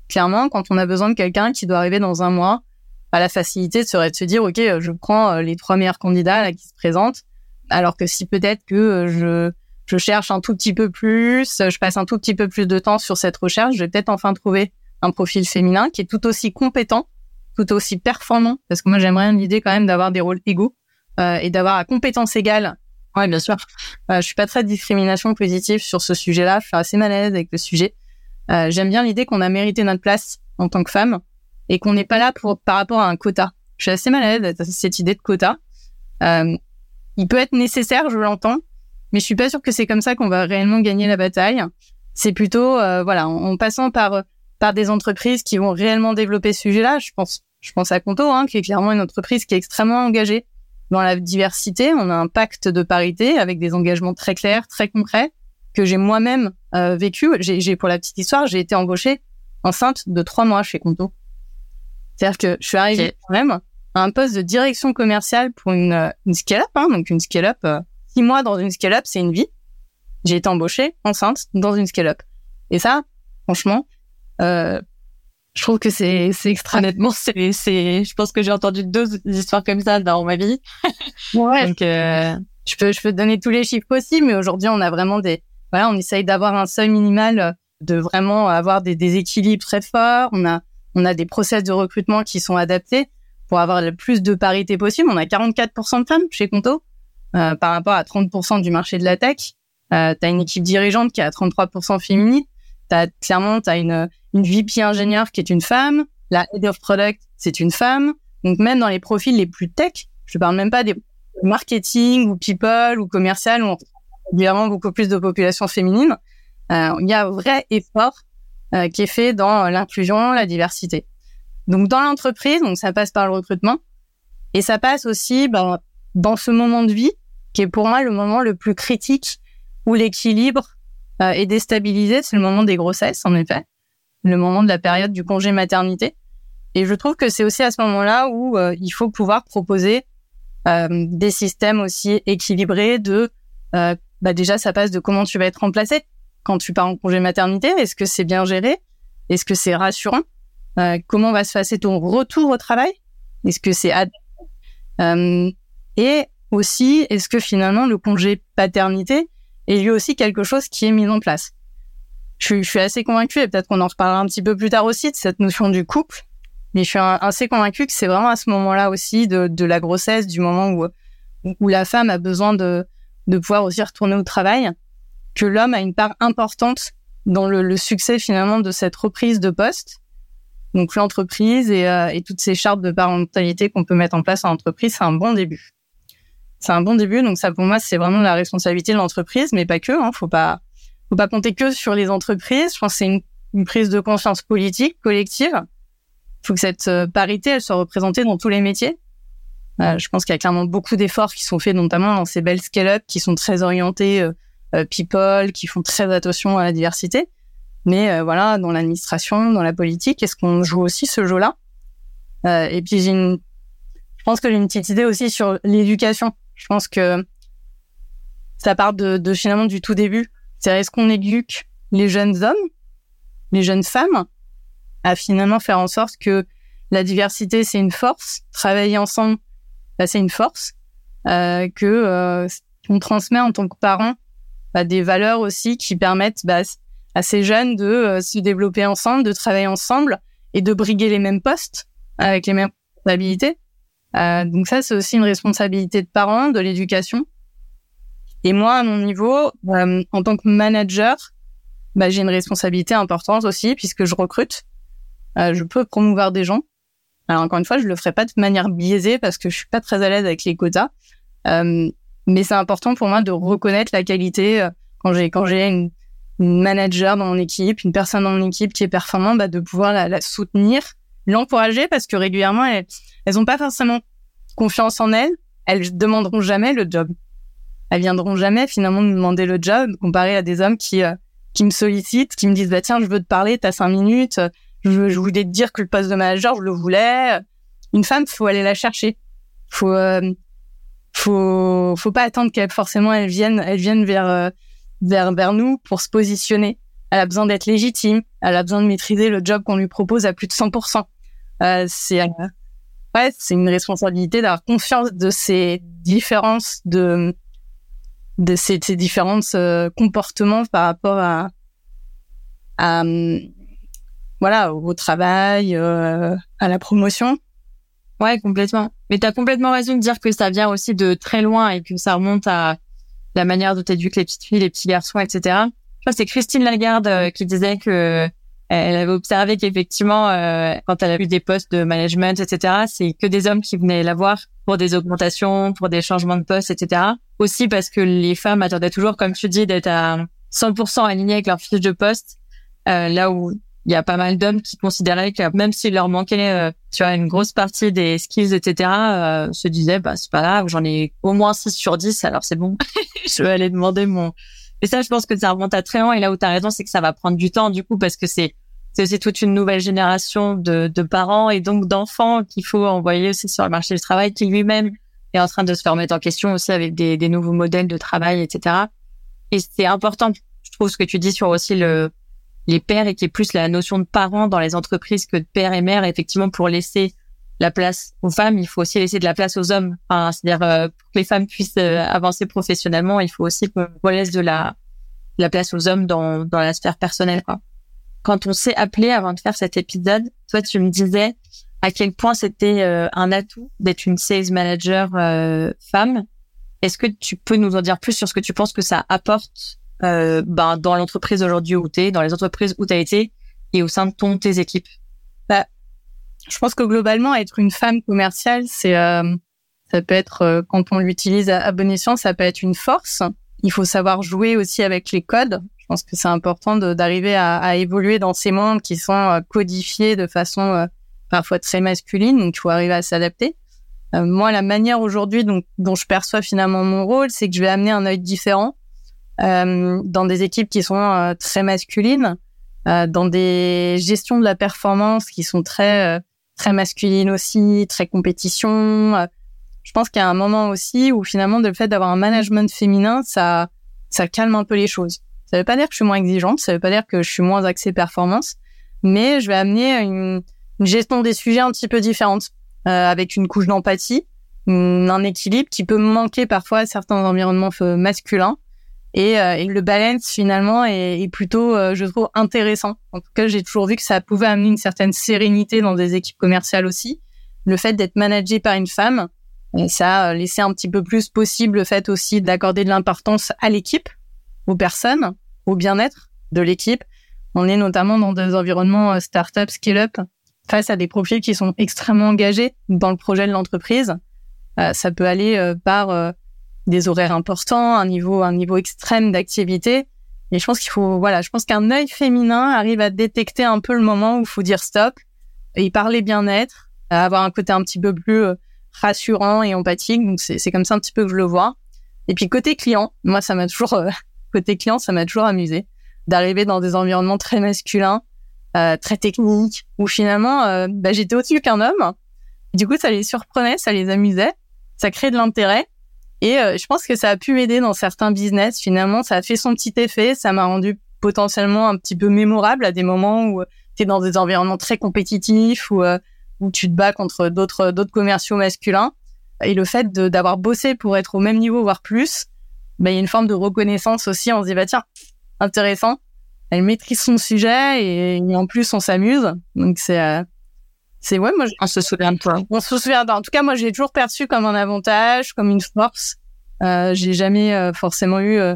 Clairement, quand on a besoin de quelqu'un qui doit arriver dans un mois, bah, la facilité serait de se dire, OK, je prends euh, les trois meilleurs candidats là, qui se présentent. Alors que si peut-être que euh, je, je cherche un tout petit peu plus, je passe un tout petit peu plus de temps sur cette recherche, je vais peut-être enfin trouver un profil féminin qui est tout aussi compétent, tout aussi performant, parce que moi j'aimerais l'idée quand même d'avoir des rôles égaux euh, et d'avoir à compétence égale. Ouais, bien sûr. Euh, je suis pas très discrimination positive sur ce sujet-là. Je suis assez mal à l'aise avec le sujet. Euh, J'aime bien l'idée qu'on a mérité notre place en tant que femme et qu'on n'est pas là pour par rapport à un quota. Je suis assez mal à l'aise avec cette idée de quota. Euh, il peut être nécessaire, je l'entends, mais je suis pas sûre que c'est comme ça qu'on va réellement gagner la bataille. C'est plutôt, euh, voilà, en, en, passant par par des entreprises qui vont réellement développer ce sujet-là. Je pense, je pense à Conto, hein, qui est clairement une entreprise qui est extrêmement engagée dans la diversité, on a un pacte de parité avec des engagements très clairs, très concrets que j'ai moi-même euh, vécu. J'ai, pour la petite histoire, j'ai été embauchée enceinte de trois mois chez Conto. C'est-à-dire que je suis arrivée quand même à un poste de direction commerciale pour une, euh, une scale-up, hein, donc une scale-up. Euh, six mois dans une scale-up, c'est une vie. J'ai été embauchée enceinte dans une scale-up. Et ça, franchement, euh, je trouve que c'est c'est extrêmement honnêtement c'est c'est je pense que j'ai entendu deux histoires comme ça dans ma vie. Ouais. Donc euh, je peux je peux te donner tous les chiffres possibles mais aujourd'hui on a vraiment des voilà on essaye d'avoir un seuil minimal de vraiment avoir des, des équilibres très forts. On a on a des process de recrutement qui sont adaptés pour avoir le plus de parité possible. On a 44% de femmes chez Conto. euh, par rapport à 30% du marché de la tech euh, tu as une équipe dirigeante qui a 33% féminine t'as clairement t'as une une VP ingénieur qui est une femme, la head of product, c'est une femme. Donc même dans les profils les plus tech, je parle même pas des marketing ou people ou commercial où on évidemment beaucoup plus de population féminine. Euh, il y a un vrai effort euh, qui est fait dans l'inclusion, la diversité. Donc dans l'entreprise, donc ça passe par le recrutement et ça passe aussi ben, dans ce moment de vie qui est pour moi le moment le plus critique où l'équilibre euh, est déstabilisé. C'est le moment des grossesses en effet le moment de la période du congé maternité. Et je trouve que c'est aussi à ce moment-là où euh, il faut pouvoir proposer euh, des systèmes aussi équilibrés de, euh, bah déjà, ça passe de comment tu vas être remplacé quand tu pars en congé maternité. Est-ce que c'est bien géré? Est-ce que c'est rassurant? Euh, Comment va se passer ton retour au travail? Est-ce que c'est euh, Et aussi, est-ce que finalement le congé paternité est lui aussi quelque chose qui est mis en place? Je, suis assez convaincue, et peut-être qu'on en reparlera un petit peu plus tard aussi, de cette notion du couple. Mais je suis assez convaincue que c'est vraiment à ce moment-là aussi de, de, la grossesse, du moment où, où la femme a besoin de, de pouvoir aussi retourner au travail, que l'homme a une part importante dans le, le, succès finalement de cette reprise de poste. Donc l'entreprise et, euh, et, toutes ces chartes de parentalité qu'on peut mettre en place en entreprise, c'est un bon début. C'est un bon début, donc ça pour moi c'est vraiment la responsabilité de l'entreprise, mais pas que. Hein, faut pas, faut pas compter que sur les entreprises. Je pense que c'est une, une, prise de conscience politique collective. Faut que cette euh, parité elle soit représentée dans tous les métiers. Euh, je pense qu'il y a clairement beaucoup d'efforts qui sont faits, notamment dans ces belles scale-up qui sont très orientés euh, euh, people, qui font très attention à la diversité. Mais euh, voilà, dans l'administration, dans la politique, est-ce qu'on joue aussi ce jeu-là? Et puis j'ai une, je pense que j'ai une petite idée aussi sur l'éducation. Je pense que ça part de, de finalement du tout début. C'est est-ce qu'on éduque les jeunes hommes, les jeunes femmes, à finalement faire en sorte que la diversité c'est une force, travailler ensemble bah, c'est une force, euh, que euh, on transmet en tant que parents bah, des valeurs aussi qui permettent bah, à ces jeunes de euh, se développer ensemble, de travailler ensemble et de briguer les mêmes postes avec les mêmes responsabilités. Euh, donc ça, c'est aussi une responsabilité de parents, de l'éducation. Et moi, à mon niveau, euh, en tant que manager, bah, j'ai une responsabilité importante aussi puisque je recrute. Euh, je peux promouvoir des gens. Alors encore une fois, je le ferai pas de manière biaisée parce que je suis pas très à l'aise avec les quotas. Euh, mais c'est important pour moi de reconnaître la qualité euh, quand j'ai quand j'ai une, une, manager dans mon équipe, une personne dans mon équipe qui est performante, bah, de pouvoir la, la soutenir, l'encourager parce que régulièrement elles elles ont pas forcément confiance en elles, elles demanderont jamais le job. Elles viendront jamais finalement me demander le job comparé à des hommes qui euh, qui me sollicitent, qui me disent bah tiens je veux te parler, t'as cinq minutes, je, je, voulais te dire que le poste de manager je le voulais. Une femme faut aller la chercher, faut euh, faut faut pas attendre qu'elle forcément elle vienne elle vienne vers euh, vers vers nous pour se positionner. Elle a besoin d'être légitime, elle a besoin de maîtriser le job qu'on lui propose à plus de 100%. Euh, c'est euh, ouais, c'est une responsabilité d'avoir confiance de ces différences de de ces, ces euh, comportements par rapport à à voilà au travail, euh, à la promotion. Ouais, complètement. Mais tu as complètement raison de dire que ça vient aussi de très loin et que ça remonte à la manière dont t'éduques les petites filles, les petits garçons, etc. C'est Christine Lagarde euh, qui disait que elle avait observé qu'effectivement, euh, quand elle a eu des postes de management, etc., c'est que des hommes qui venaient la voir pour des augmentations, pour des changements de poste, etc. Aussi parce que les femmes attendaient toujours, comme tu dis, d'être à 100% alignées avec leur fiche de poste, euh, là où il y a pas mal d'hommes qui considéraient que même s'il leur manquait euh, tu vois une grosse partie des skills etc euh, se disaient bah c'est pas grave j'en ai au moins 6 sur 10 alors c'est bon je vais aller demander mon et ça je pense que ça remonte à très loin et là où tu as raison c'est que ça va prendre du temps du coup parce que c'est c'est aussi toute une nouvelle génération de, de parents et donc d'enfants qu'il faut envoyer aussi sur le marché du travail qui lui-même est en train de se remettre en question aussi avec des, des nouveaux modèles de travail etc et c'est important je trouve ce que tu dis sur aussi le les pères et qui est plus la notion de parents dans les entreprises que de père et mère. Effectivement, pour laisser la place aux femmes, il faut aussi laisser de la place aux hommes. Enfin, c'est-à-dire euh, pour que les femmes puissent euh, avancer professionnellement, il faut aussi qu'on laisse de la, la place aux hommes dans, dans la sphère personnelle. Quoi. Quand on s'est appelé avant de faire cet épisode, toi, tu me disais à quel point c'était euh, un atout d'être une sales manager femme. Est-ce que tu peux nous en dire plus sur ce que tu penses que ça apporte euh, ben, dans l'entreprise aujourd'hui où tu es, dans les entreprises où tu as été et au sein de ton tes équipes? Bah, Je pense que globalement, être une femme commerciale, c'est euh, ça peut être euh, quand on l'utilise à, bon escient, ça peut être une force. Il faut savoir jouer aussi avec les codes. Je pense que c'est important d'arriver à, évoluer dans ces mondes qui sont euh, codifiés de façon euh, parfois très masculine, donc il faut arriver à s'adapter. moi, la manière aujourd'hui dont, je perçois finalement mon rôle, c'est que je vais amener un œil différent euh, dans des équipes qui sont euh, très masculines, euh, dans des gestions de la performance qui sont très très masculines aussi, très compétition. Je pense qu'il y a un moment aussi où finalement le fait d'avoir un management féminin, ça ça calme un peu les choses. Ça veut pas dire que je suis moins exigeante, ça veut pas dire que je suis moins axée performance, mais je vais amener une, une gestion des sujets un petit peu différente, euh, avec une couche d'empathie, un équilibre qui peut manquer parfois à certains environnements masculins, et, euh, et, le balance finalement est, est plutôt, euh, je trouve, intéressant. En tout cas, j'ai toujours vu que ça pouvait amener une certaine sérénité dans des équipes commerciales aussi. Le fait d'être managé par une femme, ça a laissé un petit peu plus possible le fait aussi d'accorder de l'importance à l'équipe, aux personnes, au bien-être de l'équipe. On est notamment dans des environnements start-up, scale-up, face à des profils qui sont extrêmement engagés dans le projet de l'entreprise. ça peut aller par des horaires importants, un niveau, un niveau extrême d'activité. Et je pense qu'il faut, voilà, je pense qu'un œil féminin arrive à détecter un peu le moment où il faut dire stop et parler bien-être, avoir un côté un petit peu plus euh, rassurant et empathique. Donc c'est, comme ça un petit peu que je le vois. Et puis côté client, moi ça m'a toujours, euh, côté client, ça m'a toujours amusé d'arriver dans des environnements très masculins, euh, très techniques, où finalement euh, bah, j'étais au-dessus qu'un homme. Du coup, ça les surprenait, ça les amusait, ça crée de l'intérêt. Et euh, je pense que ça a pu m'aider dans certains business. Finalement, ça a fait son petit effet. Ça m'a rendu potentiellement un petit peu mémorable à des moments où tu es dans des environnements très compétitifs, où, euh, où tu te bats contre d'autres d'autres commerciaux masculins. Et le fait d'avoir bossé pour être au même niveau, voire plus, bah, il y a une forme de reconnaissance aussi. On se dit, bah tiens, intéressant. Elle maîtrise son sujet et, en plus, on s'amuse. Donc c'est... Euh, c'est ouais, moi. On se souvient de toi. On se souvient. En tout cas, moi, j'ai toujours perçu comme un avantage, comme une force. Euh, j'ai jamais euh, forcément eu euh,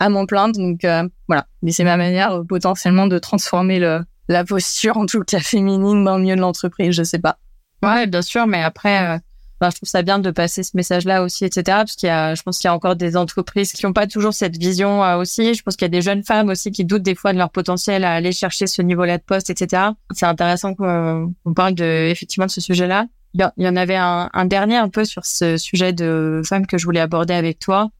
à m'en plaindre. Donc euh, voilà. Mais c'est ma manière potentiellement de transformer le, la posture, en tout cas féminine, dans le milieu de l'entreprise. Je sais pas. Ouais, bien sûr. Mais après, je trouve ça bien de passer ce message-là aussi, etc. Parce qu'il y a, je pense qu'il y a encore des entreprises qui n'ont pas toujours cette vision euh, aussi. Je pense qu'il y a des jeunes femmes aussi qui doutent des fois de leur potentiel à aller chercher ce niveau-là de poste, etc. C'est intéressant qu'on parle de effectivement de ce sujet-là. Il y en avait un, un, dernier un peu sur ce sujet de femmes que je voulais aborder avec toi.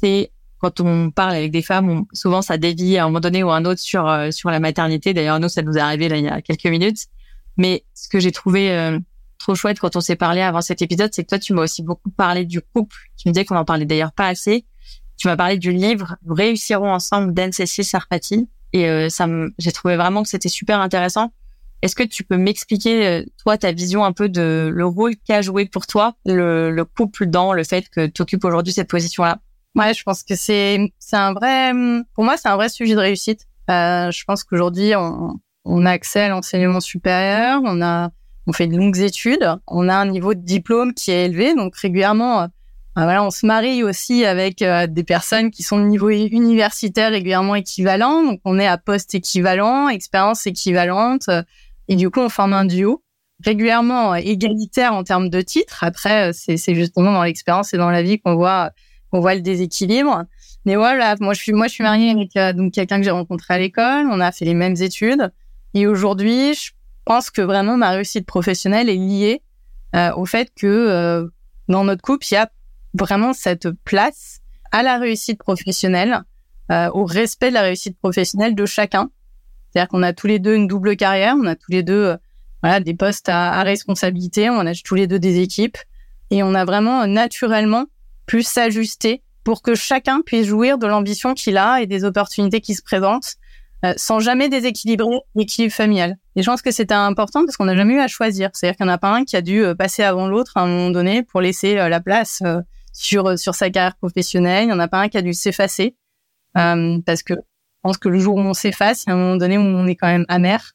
C'est quand on parle avec des femmes, souvent ça dévie à un moment donné ou à un autre sur euh, sur la maternité. D'ailleurs, nous, ça nous est arrivé là il y a quelques minutes. Mais ce que j'ai trouvé euh, trop chouette quand on s'est parlé avant cet épisode, c'est que toi, tu m'as aussi beaucoup parlé du couple. Tu me disais qu'on en parlait d'ailleurs pas assez. Tu m'as parlé du livre réussirons ensemble d'Anne-Cécile Sarfati. Et euh, ça, j'ai trouvé vraiment que c'était super intéressant. Est-ce que tu peux m'expliquer, euh, toi, ta vision un peu de le rôle qu'a joué pour toi le, le couple dans le fait que tu occupes aujourd'hui cette position-là? Ouais, je pense que c'est c'est un vrai, pour moi, c'est un vrai sujet de réussite. Euh, je pense qu'aujourd'hui, on, on a accès à l'enseignement supérieur, on a on fait de longues études, on a un niveau de diplôme qui est élevé, donc régulièrement, ben voilà, on se marie aussi avec euh, des personnes qui sont de niveau universitaire régulièrement équivalent, donc on est à poste équivalent, expérience équivalente, euh, et du coup on forme un duo régulièrement égalitaire en termes de titres. Après, c'est justement dans l'expérience et dans la vie qu'on voit qu'on voit le déséquilibre. Mais voilà, moi je suis moi je suis mariée avec donc quelqu'un que j'ai rencontré à l'école, on a fait les mêmes études, et aujourd'hui je pense que vraiment ma réussite professionnelle est liée euh, au fait que euh, dans notre couple, il y a vraiment cette place à la réussite professionnelle, euh, au respect de la réussite professionnelle de chacun. C'est-à-dire qu'on a tous les deux une double carrière, on a tous les deux voilà des postes à, à, responsabilité, on a tous les deux des équipes. Et on a vraiment naturellement pu s'ajuster pour que chacun puisse jouir de l'ambition qu'il a et des opportunités qui se présentent euh, sans jamais déséquilibrer l'équilibre familial. Et je pense que c'était important parce qu'on n'a jamais eu à choisir. C'est-à-dire qu'il n'y en a pas un qui a dû euh, passer avant l'autre à un moment donné pour laisser euh, la place sur sur sa carrière professionnelle. Il n'y en a pas un qui a dû s'effacer parce que je pense que le jour où on s'efface, il y a un moment donné où on est quand même amer.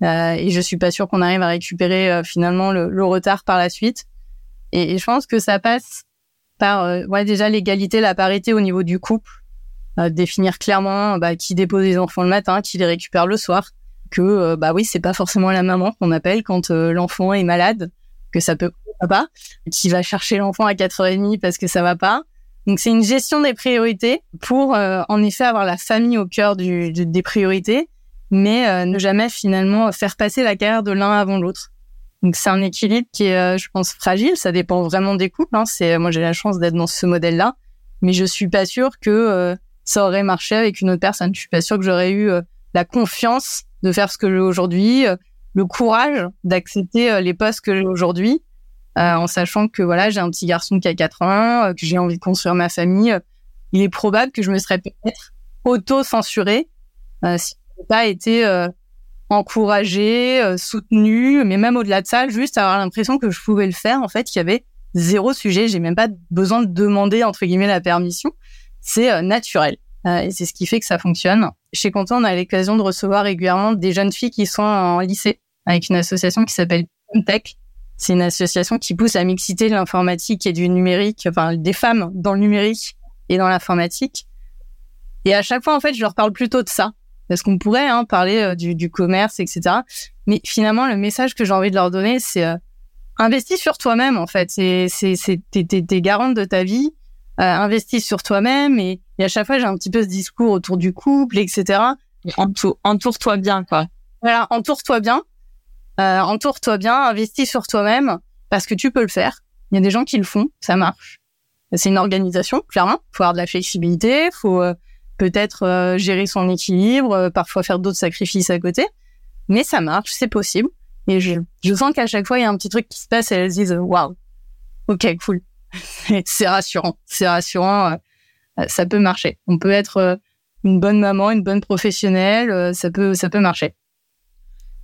et je suis pas sûre qu'on arrive à récupérer finalement le, le, retard par la suite. Et, je pense que ça passe par ouais déjà l'égalité, la parité au niveau du couple définir clairement bah, qui dépose les enfants le matin, qui les récupère le soir, que euh, bah oui, c'est pas forcément la maman qu'on appelle quand euh, l'enfant est malade, que ça peut pas, qui va chercher l'enfant à 4h30 parce que ça va pas. Donc c'est une gestion des priorités pour euh, en effet avoir la famille au cœur du, des priorités, mais ne jamais finalement faire passer la carrière de l'un avant l'autre. Donc c'est un équilibre qui est, je pense, fragile. Ça dépend vraiment des couples. Hein. C'est moi j'ai la chance d'être dans ce modèle-là, mais je suis pas sûre que ça aurait marché avec une autre personne. Je suis pas sûre que j'aurais eu euh, la confiance de faire ce que j'ai aujourd'hui, euh, le courage d'accepter euh, les postes que j'ai aujourd'hui, en sachant que voilà, j'ai un petit garçon qui a 4 ans, que j'ai envie de construire ma famille. il est probable que je me serais peut-être auto-censurée si je pas été encouragée, soutenue, mais même au-delà de ça, juste avoir l'impression que je pouvais le faire. En fait, qu'il y avait zéro sujet. J'ai même pas besoin de demander entre guillemets la permission c'est euh, naturel. Euh, et c'est ce qui fait que ça fonctionne. Chez Content, on a l'occasion de recevoir régulièrement des jeunes filles qui sont en lycée avec une association qui s'appelle Tech. C'est une association qui pousse à mixiter l'informatique et du numérique, enfin des femmes dans le numérique et dans l'informatique. Et à chaque fois, en fait, je leur parle plutôt de ça. Parce qu'on pourrait hein, parler du, du, commerce, etc. Mais finalement, le message que j'ai envie de leur donner, c'est investis sur toi-même, en fait. C'est, c'est, t'es, garante de ta vie. Euh, investis sur toi-même. Et, et, à chaque fois, j'ai un petit peu ce discours autour du couple, etc. Entoure, entoure-toi bien, quoi. Voilà, entoure-toi bien. Euh, entoure-toi bien, investis sur toi-même parce que tu peux le faire. Il y a des gens qui le font, ça marche. C'est une organisation, clairement. Faut avoir de la flexibilité, faut euh, peut-être euh, gérer son équilibre, euh, parfois faire d'autres sacrifices à côté. Mais ça marche, c'est possible. Et je, je sens qu'à chaque fois, il y a un petit truc qui se passe et elles se disent, waouh, ok, cool. c'est rassurant. C'est rassurant. Euh, ça peut marcher. On peut être euh, une bonne maman, une bonne professionnelle. Euh, ça peut, ça peut marcher.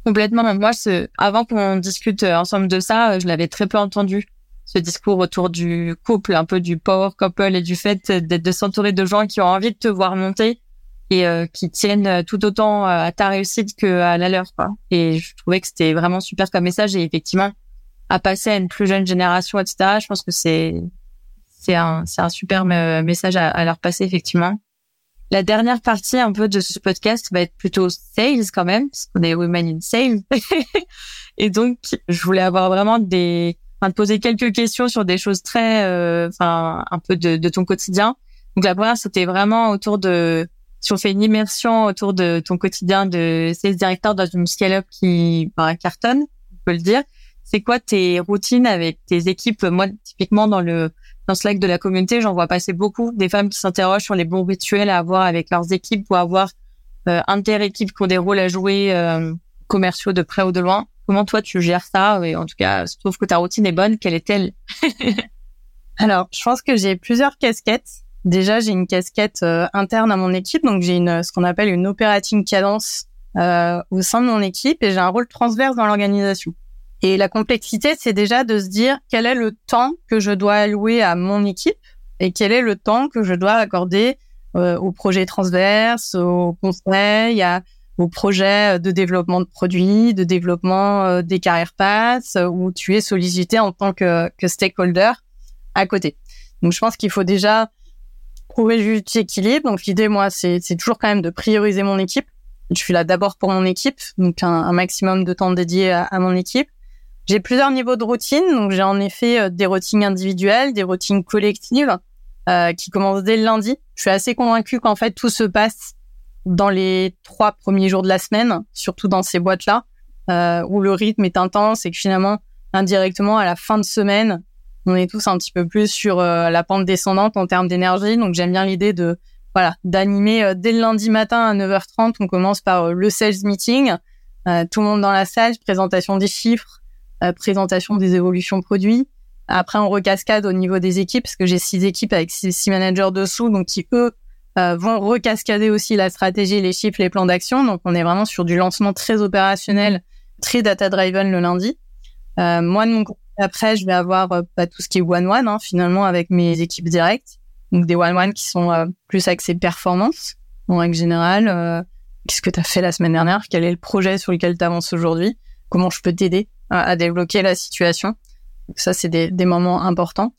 Complètement. Moi, avant qu'on discute ensemble de ça, je l'avais très peu entendu. Ce discours autour du couple, un peu du power couple et du fait d'être de s'entourer de gens qui ont envie de te voir monter et euh, qui tiennent euh, tout autant euh, à ta réussite que à la leur quoi. Et je trouvais que c'était vraiment super comme message et effectivement à passer à une plus jeune génération etc. Je pense que c'est c'est un c'est un super message à, leur passer effectivement. La dernière partie un peu de ce podcast va être plutôt sales quand même parce qu'on est women in sales et donc je voulais avoir vraiment des enfin de poser quelques questions sur des choses très enfin un peu de, de ton quotidien. Donc la première c'était vraiment autour de si on fait une immersion autour de ton quotidien de sales directeur dans une scale-up qui bah, cartonne, on peut le dire, c'est quoi tes routines avec tes équipes? Moi, typiquement dans le dans Slack de la communauté, j'en vois passer beaucoup des femmes qui s'interrogent sur les bons rituels à avoir avec leurs équipes ou avoir euh, inter-équipes qui ont des rôles à jouer euh, commerciaux de près ou de loin. Comment toi tu gères ça Et en tout cas, trouve que ta routine est bonne. Quelle est-elle Alors, je pense que j'ai plusieurs casquettes. Déjà, j'ai une casquette euh, interne à mon équipe, donc j'ai une ce qu'on appelle une operating cadence euh, au sein de mon équipe et j'ai un rôle transverse dans l'organisation. Et la complexité, c'est déjà de se dire quel est le temps que je dois allouer à mon équipe et quel est le temps que je dois accorder euh, aux projets transverses, aux conseils, à, aux projets de développement de produits, de développement euh, des carrières passes, où tu es sollicité en tant que, que stakeholder à côté. Donc je pense qu'il faut déjà trouver juste équilibre. Donc l'idée, moi, c'est toujours quand même de prioriser mon équipe. Je suis là d'abord pour mon équipe, donc un, maximum de temps dédié à, mon équipe. J'ai plusieurs niveaux de routine, donc j'ai en effet euh, des routines individuelles, des routines collectives euh, qui commencent dès le lundi. Je suis assez convaincue qu'en fait tout se passe dans les trois premiers jours de la semaine, surtout dans ces boîtes-là, euh, où le rythme est intense et que finalement, indirectement, à la fin de semaine, on est tous un petit peu plus sur euh, la pente descendante en termes d'énergie. Donc j'aime bien l'idée de voilà d'animer euh, dès le lundi matin à 9h30. On commence par euh, le sales meeting, tout le monde dans la salle, présentation des chiffres, présentation des évolutions produits. Après on recascade au niveau des équipes parce que j'ai six équipes avec six, managers dessous, donc qui eux vont recascader aussi la stratégie, les chiffres, les plans d'action. Donc on est vraiment sur du lancement très opérationnel, très data driven le lundi. moi de mon après, je vais avoir euh, pas tout ce qui est one-one, hein, finalement, avec mes équipes directes. Donc des one-one qui sont euh, plus axés performance, en règle générale. Euh, qu'est-ce que tu as fait la semaine dernière? Quel est le projet sur lequel tu avances aujourd'hui? Comment je peux t'aider à, débloquer la situation? Ça, c'est des, des moments importants.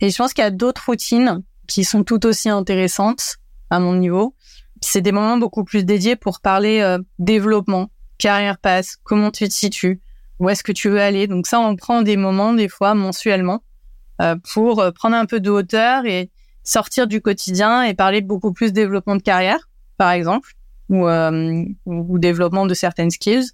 Et je pense qu'il y a d'autres routines qui sont tout aussi intéressantes à mon niveau. C'est des moments beaucoup plus dédiés pour parler développement, carrière passe, comment tu te situes, où est-ce que tu veux aller. Donc ça, on prend des moments, des fois mensuellement, euh, pour euh, prendre un peu de hauteur et sortir du quotidien et parler beaucoup plus développement de carrière, par exemple, ou, euh, ou développement de certaines skills.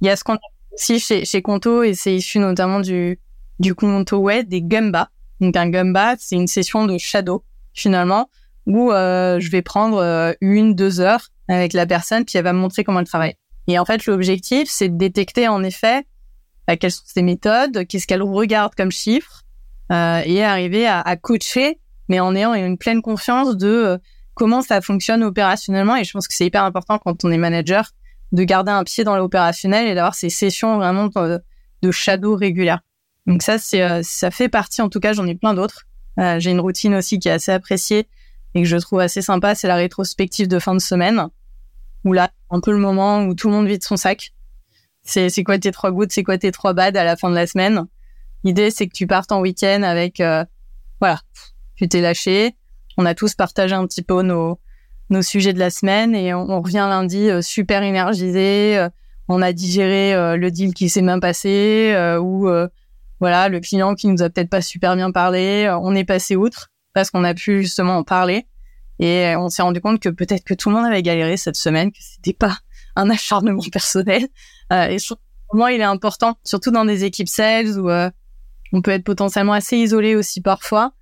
Il y a ce qu'on a aussi chez, chez Conto, et c'est issu notamment du, du Conto Way, des Gumba. Donc un Gumba, c'est une session de shadow, finalement, où euh, je vais prendre euh, une, deux heures avec la personne, puis elle va me montrer comment elle travaille. Et en fait, l'objectif, c'est de détecter en effet bah, quelles sont ses méthodes, qu'est-ce qu'elle regarde comme chiffres, euh, et arriver à, à, coacher, mais en ayant une pleine confiance de euh, comment ça fonctionne opérationnellement. Et je pense que c'est hyper important quand on est manager de garder un pied dans l'opérationnel et d'avoir ces sessions vraiment de, de shadow régulières. Donc ça, c'est euh, ça fait partie. En tout cas, j'en ai plein d'autres. Euh, j'ai une routine aussi qui est assez appréciée et que je trouve assez sympa. C'est la rétrospective de fin de semaine où là, un peu le moment où tout le monde vide son sac. C'est, c'est quoi tes trois gouttes, c'est quoi tes trois bads à la fin de la semaine? L'idée, c'est que tu partes en week-end avec, euh, voilà, tu t'es lâché. on a tous partagé un petit peu nos nos sujets de la semaine et on, revient lundi super énergisé. on a digéré le deal qui s'est même passé ou voilà le client qui nous a peut-être pas super bien parlé. on est passé outre parce qu'on a pu justement en parler et on s'est rendu compte que peut-être que tout le monde avait galéré cette semaine, que c'était pas un acharnement personnel. Euh, et je moi, il est important, surtout dans des équipes sales où euh, on peut être potentiellement assez isolé aussi parfois.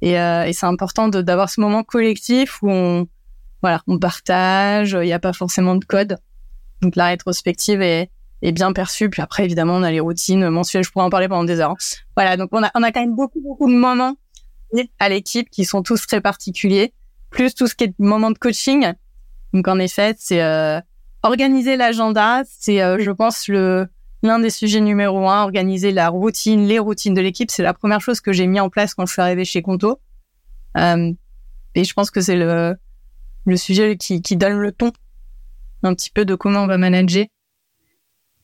Et, euh, et c'est important d'avoir ce moment collectif où on, voilà, on partage. Il n'y a pas forcément de code. Donc la rétrospective est, est bien perçue. Puis après, évidemment, on a les routines mensuelles. Je pourrais en parler pendant des heures. Voilà, donc on a, on a quand même beaucoup, beaucoup de moments à l'équipe qui sont tous très particuliers plus tout ce qui est moment de coaching. Donc en effet, c'est euh, organiser l'agenda, c'est euh, je pense le l'un des sujets numéro un. Organiser la routine, les routines de l'équipe, c'est la première chose que j'ai mis en place quand je suis arrivée chez Conto. Euh, et je pense que c'est le le sujet qui, qui donne le ton un petit peu de comment on va manager.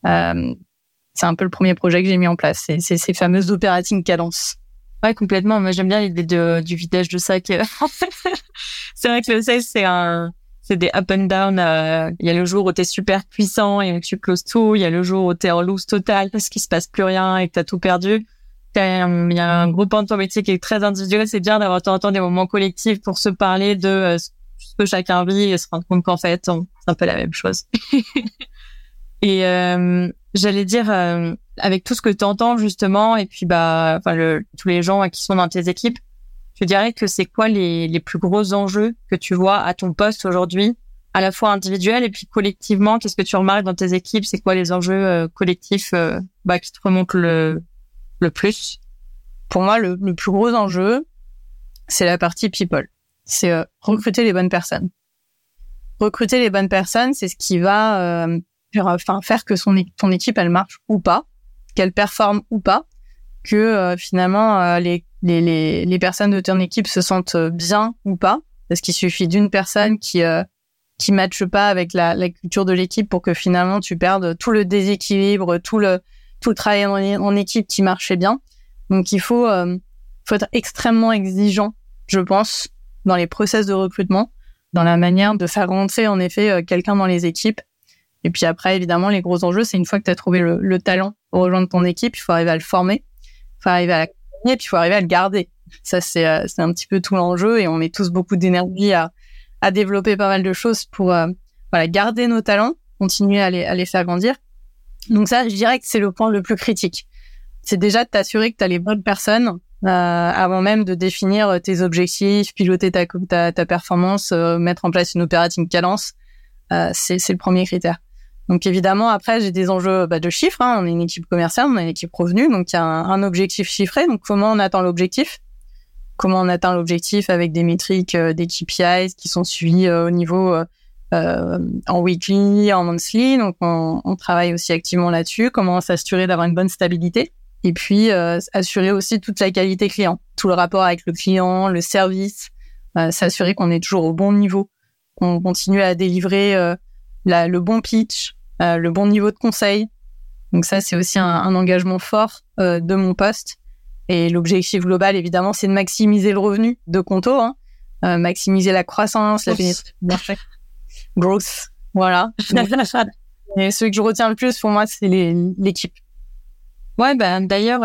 Euh, c'est un peu le premier projet que j'ai mis en place, c'est ces fameuses operating cadence. Ouais, complètement. Moi, j'aime bien l'idée de, du vidage de sac. c'est vrai que le sales, c'est un, c'est des up and down. Euh, il y a le jour où t'es super puissant et que tu closes tout. Il y a le jour où t'es en loose total parce qu'il se passe plus rien et que t'as tout perdu. Il y a un gros pan de ton métier qui est très individuel. C'est bien d'avoir de temps des moments collectifs pour se parler de euh, ce que chacun vit et se rendre compte qu'en fait, c'est un peu la même chose. et euh, j'allais dire, avec tout ce que tu entends justement, et puis bah, enfin, le, tous les gens qui sont dans tes équipes, tu dirais que c'est quoi les, les plus gros enjeux que tu vois à ton poste aujourd'hui, à la fois individuel et puis collectivement? Qu'est-ce que tu remarques dans tes équipes? C'est quoi les enjeux euh, collectifs euh, bah, qui te remontent le, le plus? Pour moi, le, le, plus gros enjeu, c'est la partie people. C'est euh, recruter les bonnes personnes. Recruter les bonnes personnes, c'est ce qui va faire, enfin, faire que son, ton équipe, elle marche ou pas, qu'elle performe ou pas, que finalement les les, les, les personnes de ton équipe se sentent bien ou pas, parce qu'il suffit d'une personne qui euh, qui matche pas avec la, la culture de l'équipe pour que finalement tu perdes tout le déséquilibre, tout le tout le travail en, équipe qui marchait bien. Donc il faut euh, faut être extrêmement exigeant, je pense, dans les process de recrutement, dans la manière de faire rentrer en effet euh, quelqu'un dans les équipes. Et puis après, évidemment, les gros enjeux, c'est une fois que tu as trouvé le, le talent pour rejoindre ton équipe, il faut arriver à le former, il faut arriver à et puis il faut arriver à le garder. Ça, c'est euh, c'est un petit peu tout l'enjeu et on met tous beaucoup d'énergie à, à développer pas mal de choses pour euh, voilà garder nos talents, continuer à les, à les faire grandir. Donc ça, je dirais que c'est le point le plus critique. C'est déjà de t'assurer que tu as les bonnes personnes euh, avant même de définir tes objectifs, piloter ta, ta, ta performance, mettre en place une opérative cadence. c'est le premier critère. Donc évidemment, après, j'ai des enjeux bah, de chiffres. Hein. On est une équipe commerciale, on est une équipe revenue, donc il y a un, objectif chiffré. Donc comment on atteint l'objectif? Comment on atteint l'objectif avec des métriques, euh, des KPIs qui sont suivis euh, au niveau euh, euh, en weekly, en monthly? Donc on, on travaille aussi activement là-dessus. Comment s'assurer d'avoir une bonne stabilité? Et puis assurer aussi toute la qualité client, tout le rapport avec le client, le service, s'assurer qu'on est toujours au bon niveau, qu'on continue à délivrer la, le bon pitch, euh, le bon niveau de conseil. Donc ça, c'est aussi un, engagement fort euh, de mon poste. Et l'objectif global, évidemment, c'est de maximiser le revenu de Conto, hein. euh, maximiser la croissance, la pénétration du marché. Growth, voilà. et ce que je retiens le plus pour moi, c'est l'équipe. Ouais, ben d'ailleurs,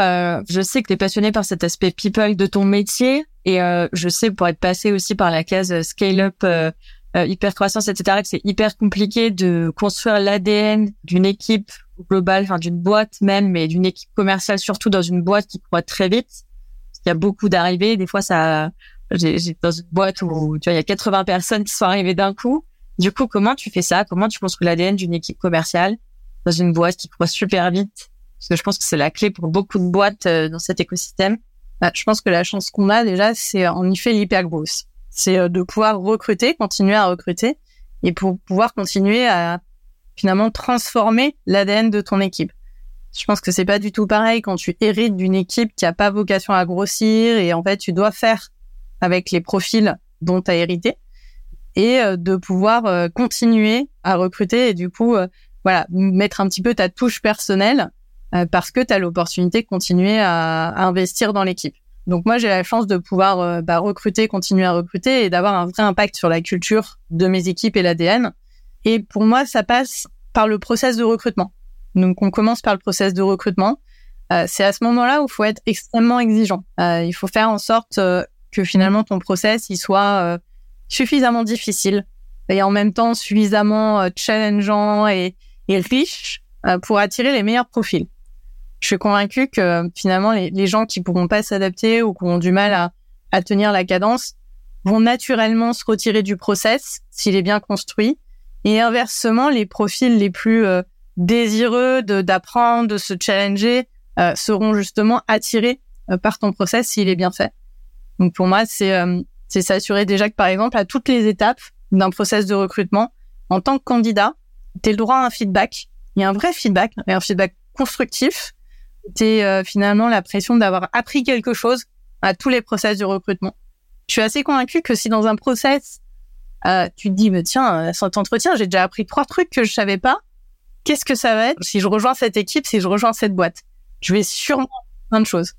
je sais que tu es passionné par cet aspect people de ton métier et je sais pour être passé aussi par la case scale up euh, hyper croissance, etc., que c'est hyper compliqué de construire l'ADN d'une équipe globale, enfin d'une boîte même, mais d'une équipe commerciale surtout dans une boîte qui croît très vite. Qu'il y a beaucoup d'arrivées. Des fois, ça, j'ai dans une boîte où tu vois, il y a 80 personnes qui sont arrivées d'un coup. Du coup, comment tu fais ça? Comment tu construis l'ADN d'une équipe commerciale dans une boîte qui croît super vite? Parce que je pense que c'est la clé pour beaucoup de boîtes euh, dans cet écosystème. Bah, je pense que la chance qu'on a déjà, c'est en effet l'hyper grosse c'est euh, de pouvoir recruter, continuer à recruter et pour pouvoir continuer à finalement transformer l'ADN de ton équipe. Je pense que c'est pas du tout pareil quand tu hérites d'une équipe qui a pas vocation à grossir et en fait tu dois faire avec les profils dont tu as hérité et euh, de pouvoir euh, continuer à recruter et du coup voilà mettre un petit peu ta touche personnelle parce que tu as l'opportunité de continuer à, investir dans l'équipe. Donc moi, j'ai la chance de pouvoir euh, bah, recruter, continuer à recruter et d'avoir un vrai impact sur la culture de mes équipes et l'ADN. Et pour moi, ça passe par le process de recrutement. Donc on commence par le process de recrutement. Euh, c'est à ce moment-là où il faut être extrêmement exigeant. Euh, il faut faire en sorte euh, que finalement ton process il soit suffisamment difficile et en même temps suffisamment challengeant et riche pour attirer les meilleurs profils je suis convaincue que finalement les, gens qui pourront pas s'adapter ou qui ont du mal à, à tenir la cadence vont naturellement se retirer du process s'il est bien construit. Et inversement, les profils les plus euh, désireux d'apprendre, de, se challenger, euh, seront justement attirés euh, par ton process s'il est bien fait. Donc pour moi, c'est c'est s'assurer déjà que par exemple à toutes les étapes d'un process de recrutement, en tant que candidat, tu le droit à un feedback. Il y a un vrai feedback, et un feedback constructif c'était euh, finalement la pression d'avoir appris quelque chose à tous les process du recrutement. Je suis assez convaincue que si dans un process, euh, tu te dis, mais tiens, euh, cet entretien, j'ai déjà appris trois trucs que je savais pas. Qu'est-ce que ça va être si je rejoins cette équipe, si je rejoins cette boîte? Je vais sûrement plein de choses.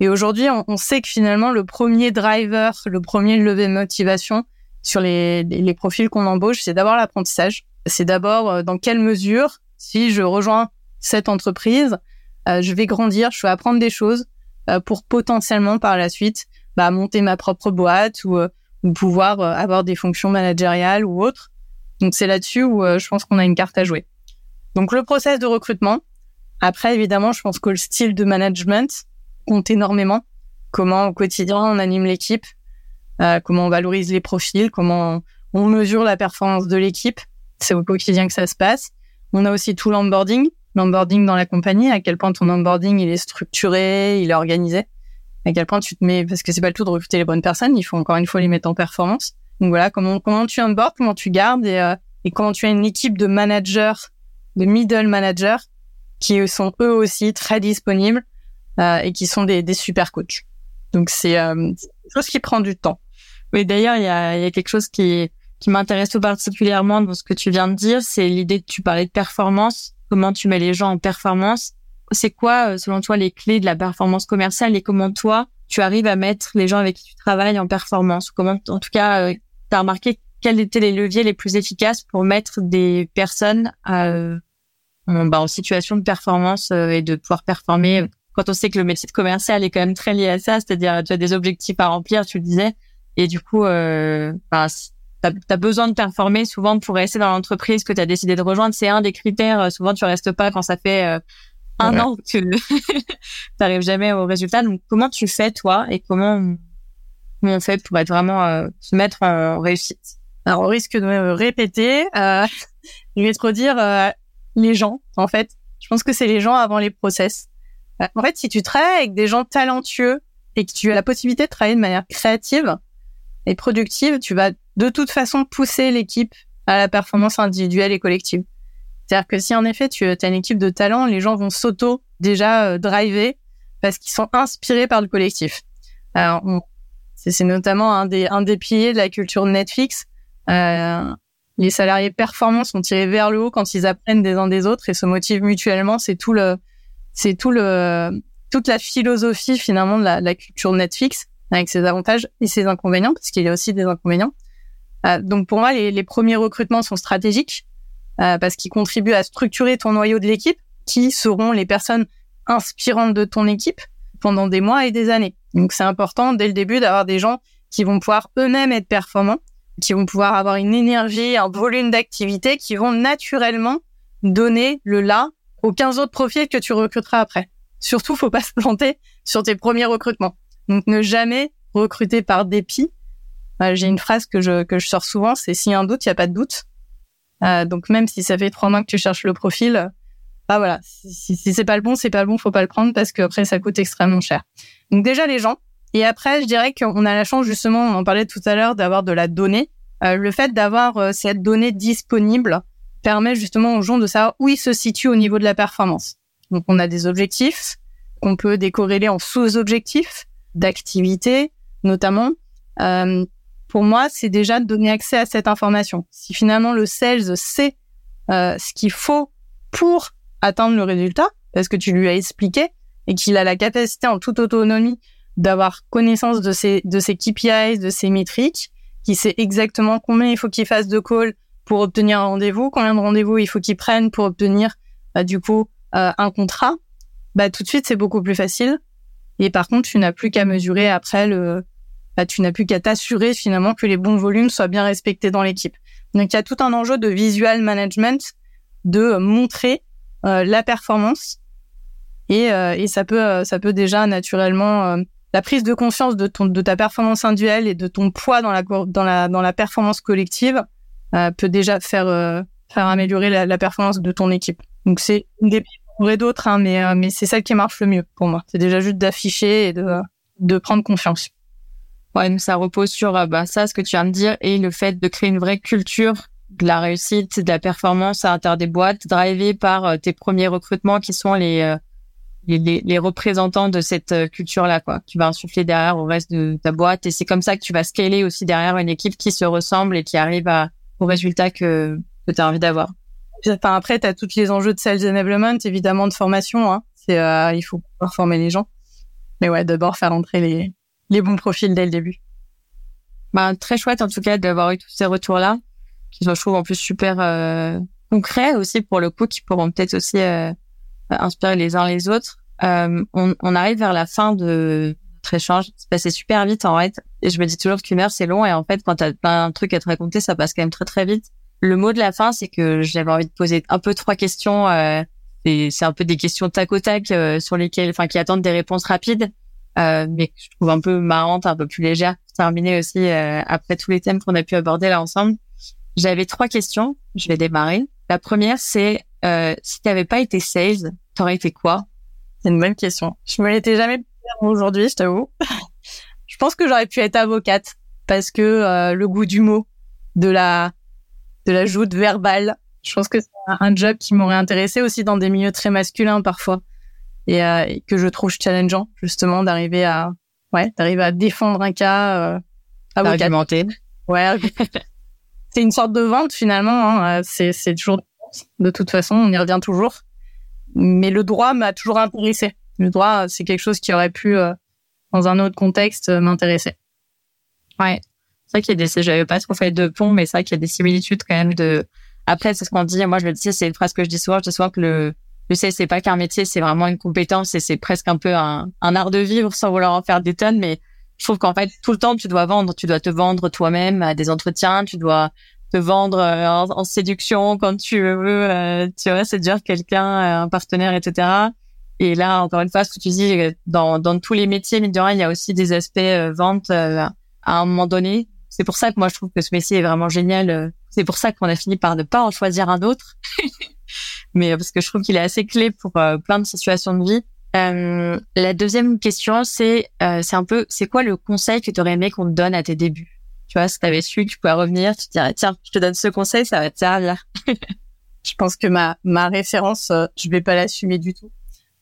Et aujourd'hui, on, sait que finalement, le premier driver, le premier levé de motivation sur les, les, profils qu'on embauche, c'est d'abord l'apprentissage. C'est d'abord euh, dans quelle mesure, si je rejoins cette entreprise, je vais grandir, je vais apprendre des choses euh, pour potentiellement par la suite bah, monter ma propre boîte ou, euh, pouvoir avoir des fonctions managériales ou autres. Donc c'est là-dessus où je pense qu'on a une carte à jouer. Donc le process de recrutement. Après, évidemment, je pense que le style de management compte énormément. Comment au quotidien on anime l'équipe, comment on valorise les profils, comment on mesure la performance de l'équipe. C'est au quotidien que ça se passe. On a aussi tout l'onboarding l'onboarding dans la compagnie, à quel point ton onboarding il est structuré, il est organisé, à quel point tu te mets, parce que c'est pas le tout de recruter les bonnes personnes, il faut encore une fois les mettre en performance. Donc voilà, comment comment tu onboardes, comment tu gardes et, euh, et comment tu as une équipe de managers, de middle managers qui sont eux aussi très disponibles euh, et qui sont des, des super coachs. Donc c'est euh, une chose qui prend du temps. Mais d'ailleurs, il y a, y a quelque chose qui qui m'intéresse tout particulièrement dans ce que tu viens de dire, c'est l'idée que tu parlais de performance comment tu mets les gens en performance. C'est quoi, euh, selon toi, les clés de la performance commerciale et comment toi, tu arrives à mettre les gens avec qui tu travailles en performance? Comment, en tout cas, euh, tu as remarqué quels étaient les leviers les plus efficaces pour mettre des personnes euh, en, bah, en situation de performance et de pouvoir performer quand on sait que le métier de commercial est quand même très lié à ça, c'est-à-dire tu as des objectifs à remplir, tu le disais, et du coup, euh, bah, tu as, besoin de performer souvent pour rester dans l'entreprise que tu as décidé de rejoindre. C'est un des critères. Euh, souvent, tu restes pas quand ça fait euh, un an que tu n'arrives jamais au résultat. Donc, comment tu fais, toi, et comment, on fait pour être vraiment euh, se mettre en réussite? Alors, au risque de me répéter, euh, je vais te redire les gens, en fait. Je pense que c'est les gens avant les process. en fait, si tu travailles avec des gens talentueux et que tu as la possibilité de travailler de manière créative et productive, tu vas de toute façon pousser l'équipe à la performance individuelle et collective. C'est-à-dire que si en effet tu as une équipe de talent, les gens vont s'auto déjà euh, driver parce qu'ils sont inspirés par le collectif. Alors c'est notamment un des un des piliers de la culture Netflix. Euh, les salariés performants sont tirés vers le haut quand ils apprennent des uns des autres et se motivent mutuellement. C'est tout le c'est tout le toute la philosophie finalement de la, la culture Netflix avec ses avantages et ses inconvénients parce qu'il y a aussi des inconvénients. Euh, donc pour moi, les, premiers recrutements sont stratégiques euh, parce qu'ils contribuent à structurer ton noyau de l'équipe, qui seront les personnes inspirantes de ton équipe pendant des mois et des années. Donc c'est important dès le début d'avoir des gens qui vont pouvoir eux-mêmes être performants, qui vont pouvoir avoir une énergie, un volume d'activité qui vont naturellement donner le là aux 15 autres profils que tu recruteras après. Surtout, faut pas se planter sur tes premiers recrutements. Donc ne jamais recruter par dépit, j'ai une phrase que je, que je sors souvent, c'est s'il y a un doute, il n'y a pas de doute. Euh, donc même si ça fait trois mois que tu cherches le profil, bah voilà, si, c'est pas le bon, c'est pas le bon, faut pas le prendre parce qu'après ça coûte extrêmement cher. Donc déjà les gens. Et après, je dirais qu'on a la chance justement, on en parlait tout à l'heure, d'avoir de la donnée. Euh, le fait d'avoir euh, cette donnée disponible permet justement aux gens de savoir où ils se situent au niveau de la performance. Donc on a des objectifs qu'on peut décorréler en sous-objectifs d'activité notamment. Pour moi, c'est déjà de donner accès à cette information. Si finalement le sales sait euh, ce qu'il faut pour atteindre le résultat, parce que tu lui as expliqué et qu'il a la capacité en toute autonomie d'avoir connaissance de ses de ses KPIs, de ses métriques, qui sait exactement combien il faut qu'il fasse de calls pour obtenir un rendez-vous, combien de rendez-vous il faut qu'il prenne pour obtenir bah, du coup euh, un contrat. Bah tout de suite c'est beaucoup plus facile. Et par contre tu n'as plus qu'à mesurer après le, bah, tu n'as plus qu'à t'assurer finalement que les bons volumes soient bien respectés dans l'équipe. Donc il y a tout un enjeu de visual management, de montrer euh, la performance et, euh, et ça peut ça peut déjà naturellement la prise de conscience de ton de ta performance individuelle et de ton poids dans la dans la dans la performance collective euh, peut déjà faire euh, faire améliorer la, la, performance de ton équipe. Donc c'est une des et d'autres, hein, mais euh, mais c'est celle qui marche le mieux pour moi. C'est déjà juste d'afficher et de de prendre confiance. Ouais, ça repose sur bah, ça, ce que tu viens de dire, et le fait de créer une vraie culture de la réussite, de la performance à l'intérieur des boîtes, drivé par tes premiers recrutements qui sont les les, les, représentants de cette euh, culture-là, quoi. Tu vas insuffler derrière au reste de ta boîte et c'est comme ça que tu vas scaler aussi derrière une équipe qui se ressemble et qui arrive à, au résultat que, que tu as envie d'avoir. Enfin, après, tu as tous les enjeux de sales enablement, évidemment, de formation. Hein. C'est, euh, il faut pouvoir former les gens. Mais ouais, d'abord faire entrer les, les bons profils dès le début. Bah, très chouette, en tout cas, d'avoir eu tous ces retours-là, qui sont, je trouve, en plus super euh, concrets aussi, pour le coup, qui pourront peut-être aussi euh, inspirer les uns les autres. Euh, on, on, arrive vers la fin de notre échange. C'est passé super vite en fait. Et je me dis toujours qu'une heure c'est long. Et en fait, quand t'as plein de trucs à te raconter, ça passe quand même très très vite. Le mot de la fin, c'est que j'avais envie de poser un peu trois questions. Euh, c'est un peu des questions tac au tac euh, sur lesquelles, enfin, qui attendent des réponses rapides, euh, mais que je trouve un peu marrantes, un peu plus légères. Pour terminer aussi euh, après tous les thèmes qu'on a pu aborder là ensemble. J'avais trois questions. Je vais démarrer. La première, c'est euh, si tu n'avais pas été sales, t'aurais été quoi? C'est une bonne question. Je me l'étais jamais aujourd'hui, je t'avoue. je pense que j'aurais pu être avocate parce que euh, le goût du mot, de la de la joute verbale, je pense que c'est un job qui m'aurait intéressé aussi dans des milieux très masculins parfois et, euh, que je trouve challengeant justement d'arriver à ouais d'arriver à défendre un cas euh, argumenter. Ouais. c'est une sorte de vente finalement. Hein. C'est c'est toujours de toute façon, on y revient toujours. Mais le droit m'a toujours intéressé. Le droit, c'est quelque chose qui aurait pu, euh, dans un autre contexte, euh, m'intéresser. Ouais. C'est vrai qu'il y a des, j'avais pas trop fait de pont, mais c'est vrai qu'il y a des similitudes quand même de, après, c'est ce qu'on dit. Moi, je le dis, c'est une phrase que je dis souvent. Je dis souvent que le, le sais, c'est pas qu'un métier, c'est vraiment une compétence et c'est presque un peu un, un art de vivre sans vouloir en faire des tonnes. Mais je trouve qu'en fait, tout le temps, tu dois vendre. Tu dois te vendre toi-même à des entretiens. Tu dois te vendre euh, en, séduction quand tu veux, euh, tu vois, séduire quelqu'un, euh, un partenaire, etc. Et là, encore une fois, ce que tu dis, dans, dans tous les métiers, mais il y a aussi des aspects vente à un moment donné. C'est pour ça que moi, je trouve que ce métier est vraiment génial. C'est pour ça qu'on a fini par ne pas en choisir un autre. mais parce que je trouve qu'il est assez clé pour plein de situations de vie. Euh, la deuxième question, c'est c'est un peu, c'est quoi le conseil que tu aurais aimé qu'on te donne à tes débuts? Tu vois, si tu avais su que tu pouvais revenir, tu te dirais, tiens, je te donne ce conseil, ça va te servir. je pense que ma, ma référence, euh, je vais pas l'assumer du tout.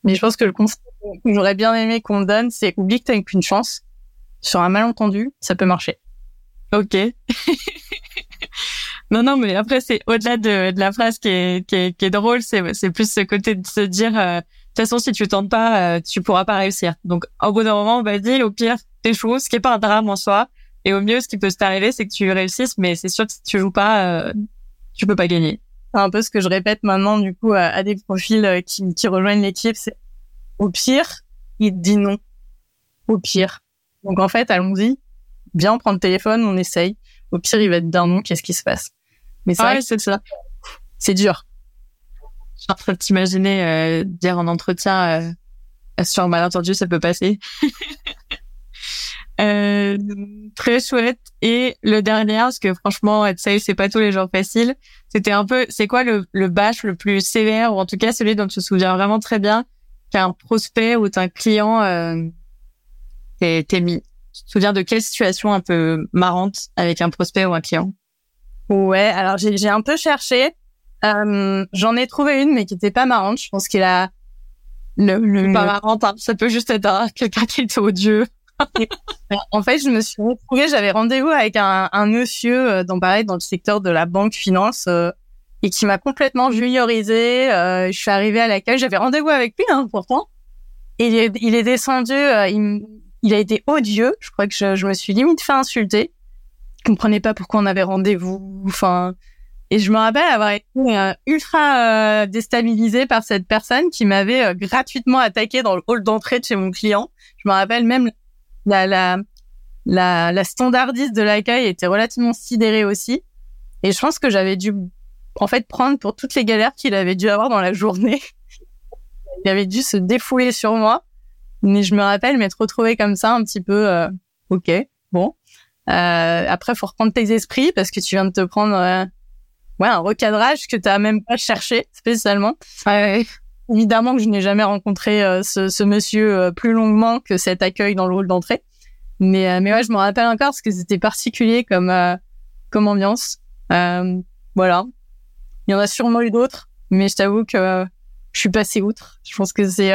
Mais je pense que le conseil que j'aurais bien aimé qu'on me donne, c'est oublie que t'as qu'une chance. Sur un malentendu, ça peut marcher. Ok. non, non, mais après, c'est au-delà de, la phrase qui est, drôle, c'est, plus ce côté de se dire, euh, de toute façon, si tu tentes pas, euh, tu pourras pas réussir. Donc, au bout d'un moment, vas-y, au pire, t'échoues, ce qui est pas un drame en soi. Et au mieux, ce qui peut t'arriver, c'est que tu réussisses, mais c'est sûr que si tu joues pas, euh, tu peux pas gagner. C'est un peu ce que je répète maintenant, du coup, à, des profils euh, qui, qui rejoignent l'équipe. C'est au pire, il te dit non. Au pire. Donc en fait, allons-y. Viens, on prend le téléphone, on essaye. Au pire, il va te dire non. Qu'est-ce qui se passe? Mais c'est c'est ça. C'est dur. Je suis en train de t'imaginer euh, dire en entretien euh, sur un malentendu, ça peut passer. Euh, très chouette. Et le dernier, parce que franchement, être sales, c'est pas tous les jours facile. C'était un peu, c'est quoi le, le bâche le plus sévère, ou en tout cas celui dont tu te souviens vraiment très bien, qu'un prospect ou un client euh, t'es mis? Tu te souviens de quelle situation un peu marrante avec un prospect ou un client? Ouais, alors j'ai un peu cherché. Euh, J'en ai trouvé une, mais qui était pas marrante. Je pense qu'il a le, le, pas marrante. Hein. Ça peut juste être quelqu'un qui est odieux. en fait, je me suis retrouvée, j'avais rendez-vous avec un, un monsieur euh, dans pareil dans le secteur de la banque finance euh, et qui m'a complètement juniorisé. Euh, je suis arrivée à l'accueil, j'avais rendez-vous avec lui hein, pourtant. Et il est, il est descendu, il, il a été odieux. Je crois que je, je me suis limite fait insulter. Je comprenais pas pourquoi on avait rendez-vous. Enfin, et je me rappelle avoir été euh, ultra euh, déstabilisée par cette personne qui m'avait euh, gratuitement attaqué dans le hall d'entrée de chez mon client. Je me rappelle même la la la, la standardiste de l'accueil était relativement sidérée aussi. Et je pense que j'avais dû en fait prendre pour toutes les galères qu'il avait dû avoir dans la journée. il avait dû se défouler sur moi. Mais je me rappelle m'être retrouvée comme ça un petit peu ok bon. Euh, après faut reprendre tes esprits parce que tu viens de te prendre ouais, un recadrage que tu n'as même pas cherché spécialement. Évidemment que je n'ai jamais rencontré euh, ce, ce, monsieur euh, plus longuement que cet accueil dans le hall d'entrée. Mais, euh, mais ouais, je me rappelle encore parce que c'était particulier comme, comme ambiance. voilà. Il y en a sûrement eu d'autres, mais je t'avoue que je suis passée outre. Je pense que c'est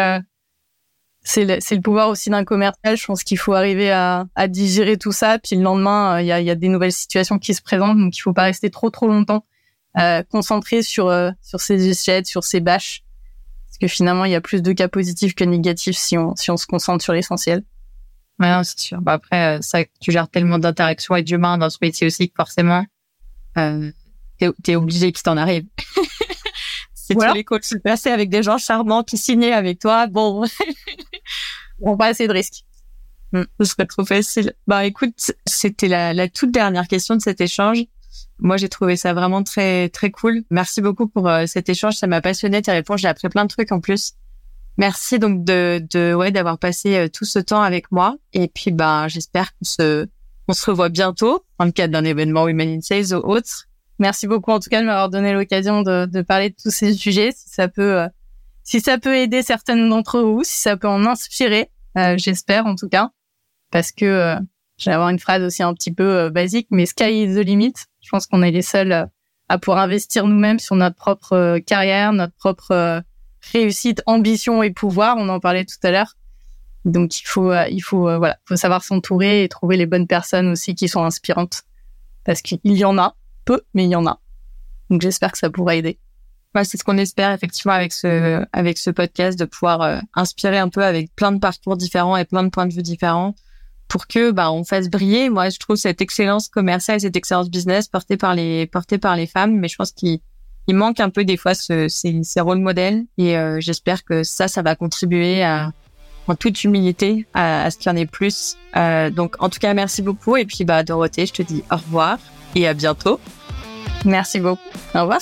c'est le, le, pouvoir aussi d'un commercial. Je pense qu'il faut arriver à, à, digérer tout ça. Puis le lendemain, il y, a, y, a, des nouvelles situations qui se présentent, donc il faut pas rester trop trop longtemps euh, concentré sur euh, sur ces échecs, sur ces bâches, parce que finalement il y a plus de cas positifs que négatifs si on si on se concentre sur l'essentiel. Ouais, c'est sûr. Bah après, euh, ça, tu gères tellement d'interactions avec humains dans ce métier aussi que forcément, euh, t'es es obligé qu'il t'en arrive. c'est voilà. tous les se passer avec des gens charmants qui signaient avec toi. Bon, on pas assez de risques. Hmm, ce serait trop facile. Bah écoute, c'était la, la toute dernière question de cet échange. Moi, j'ai trouvé ça vraiment très très cool. Merci beaucoup pour euh, cet échange, ça m'a passionné tes réponses. J'ai appris plein de trucs en plus. Merci donc de de ouais d'avoir passé euh, tout ce temps avec moi. Et puis bah j'espère qu'on se on se revoit bientôt dans le cadre d'un événement Women in Sales ou autre. Merci beaucoup en tout cas de m'avoir donné l'occasion de, de parler de tous ces sujets. Si ça peut euh, si ça peut aider certaines d'entre vous, si ça peut en inspirer, j'espère en tout cas, parce que je vais avoir une phrase aussi un petit peu basique, mais sky is the limit. Je pense qu'on est les seuls euh, à pouvoir investir nous-mêmes sur notre propre euh, carrière, notre propre euh, réussite, ambition et pouvoir. On en parlait tout à l'heure. Donc il faut, il faut, voilà, faut savoir s'entourer et trouver les bonnes personnes aussi qui sont inspirantes, parce qu'il y en a peu, mais il y en a. Donc j'espère que ça pourra aider. Ouais, c'est ce qu'on espère effectivement avec ce avec ce podcast de pouvoir inspirer un peu avec plein de parcours différents et plein de points de vue différents pour que bah on fasse briller. Moi je trouve cette excellence commerciale cette excellence business portée par les portée par les femmes mais je pense qu'il il manque un peu des fois ce, ces, ces rôles modèles et euh, j'espère que ça ça va contribuer à en toute humilité à, à ce qu'il y en ait plus. Euh, donc en tout cas merci beaucoup et puis bah Dorothée je te dis au revoir et à bientôt. Merci beaucoup. Au revoir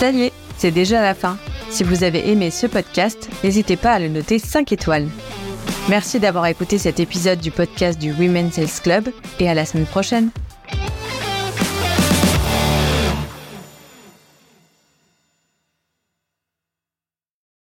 ça y est c'est déjà la fin si vous avez aimé ce podcast n'hésitez pas à le noter 5 étoiles Merci d'avoir écouté cet épisode du podcast du Women's Sales Club et à la semaine prochaine.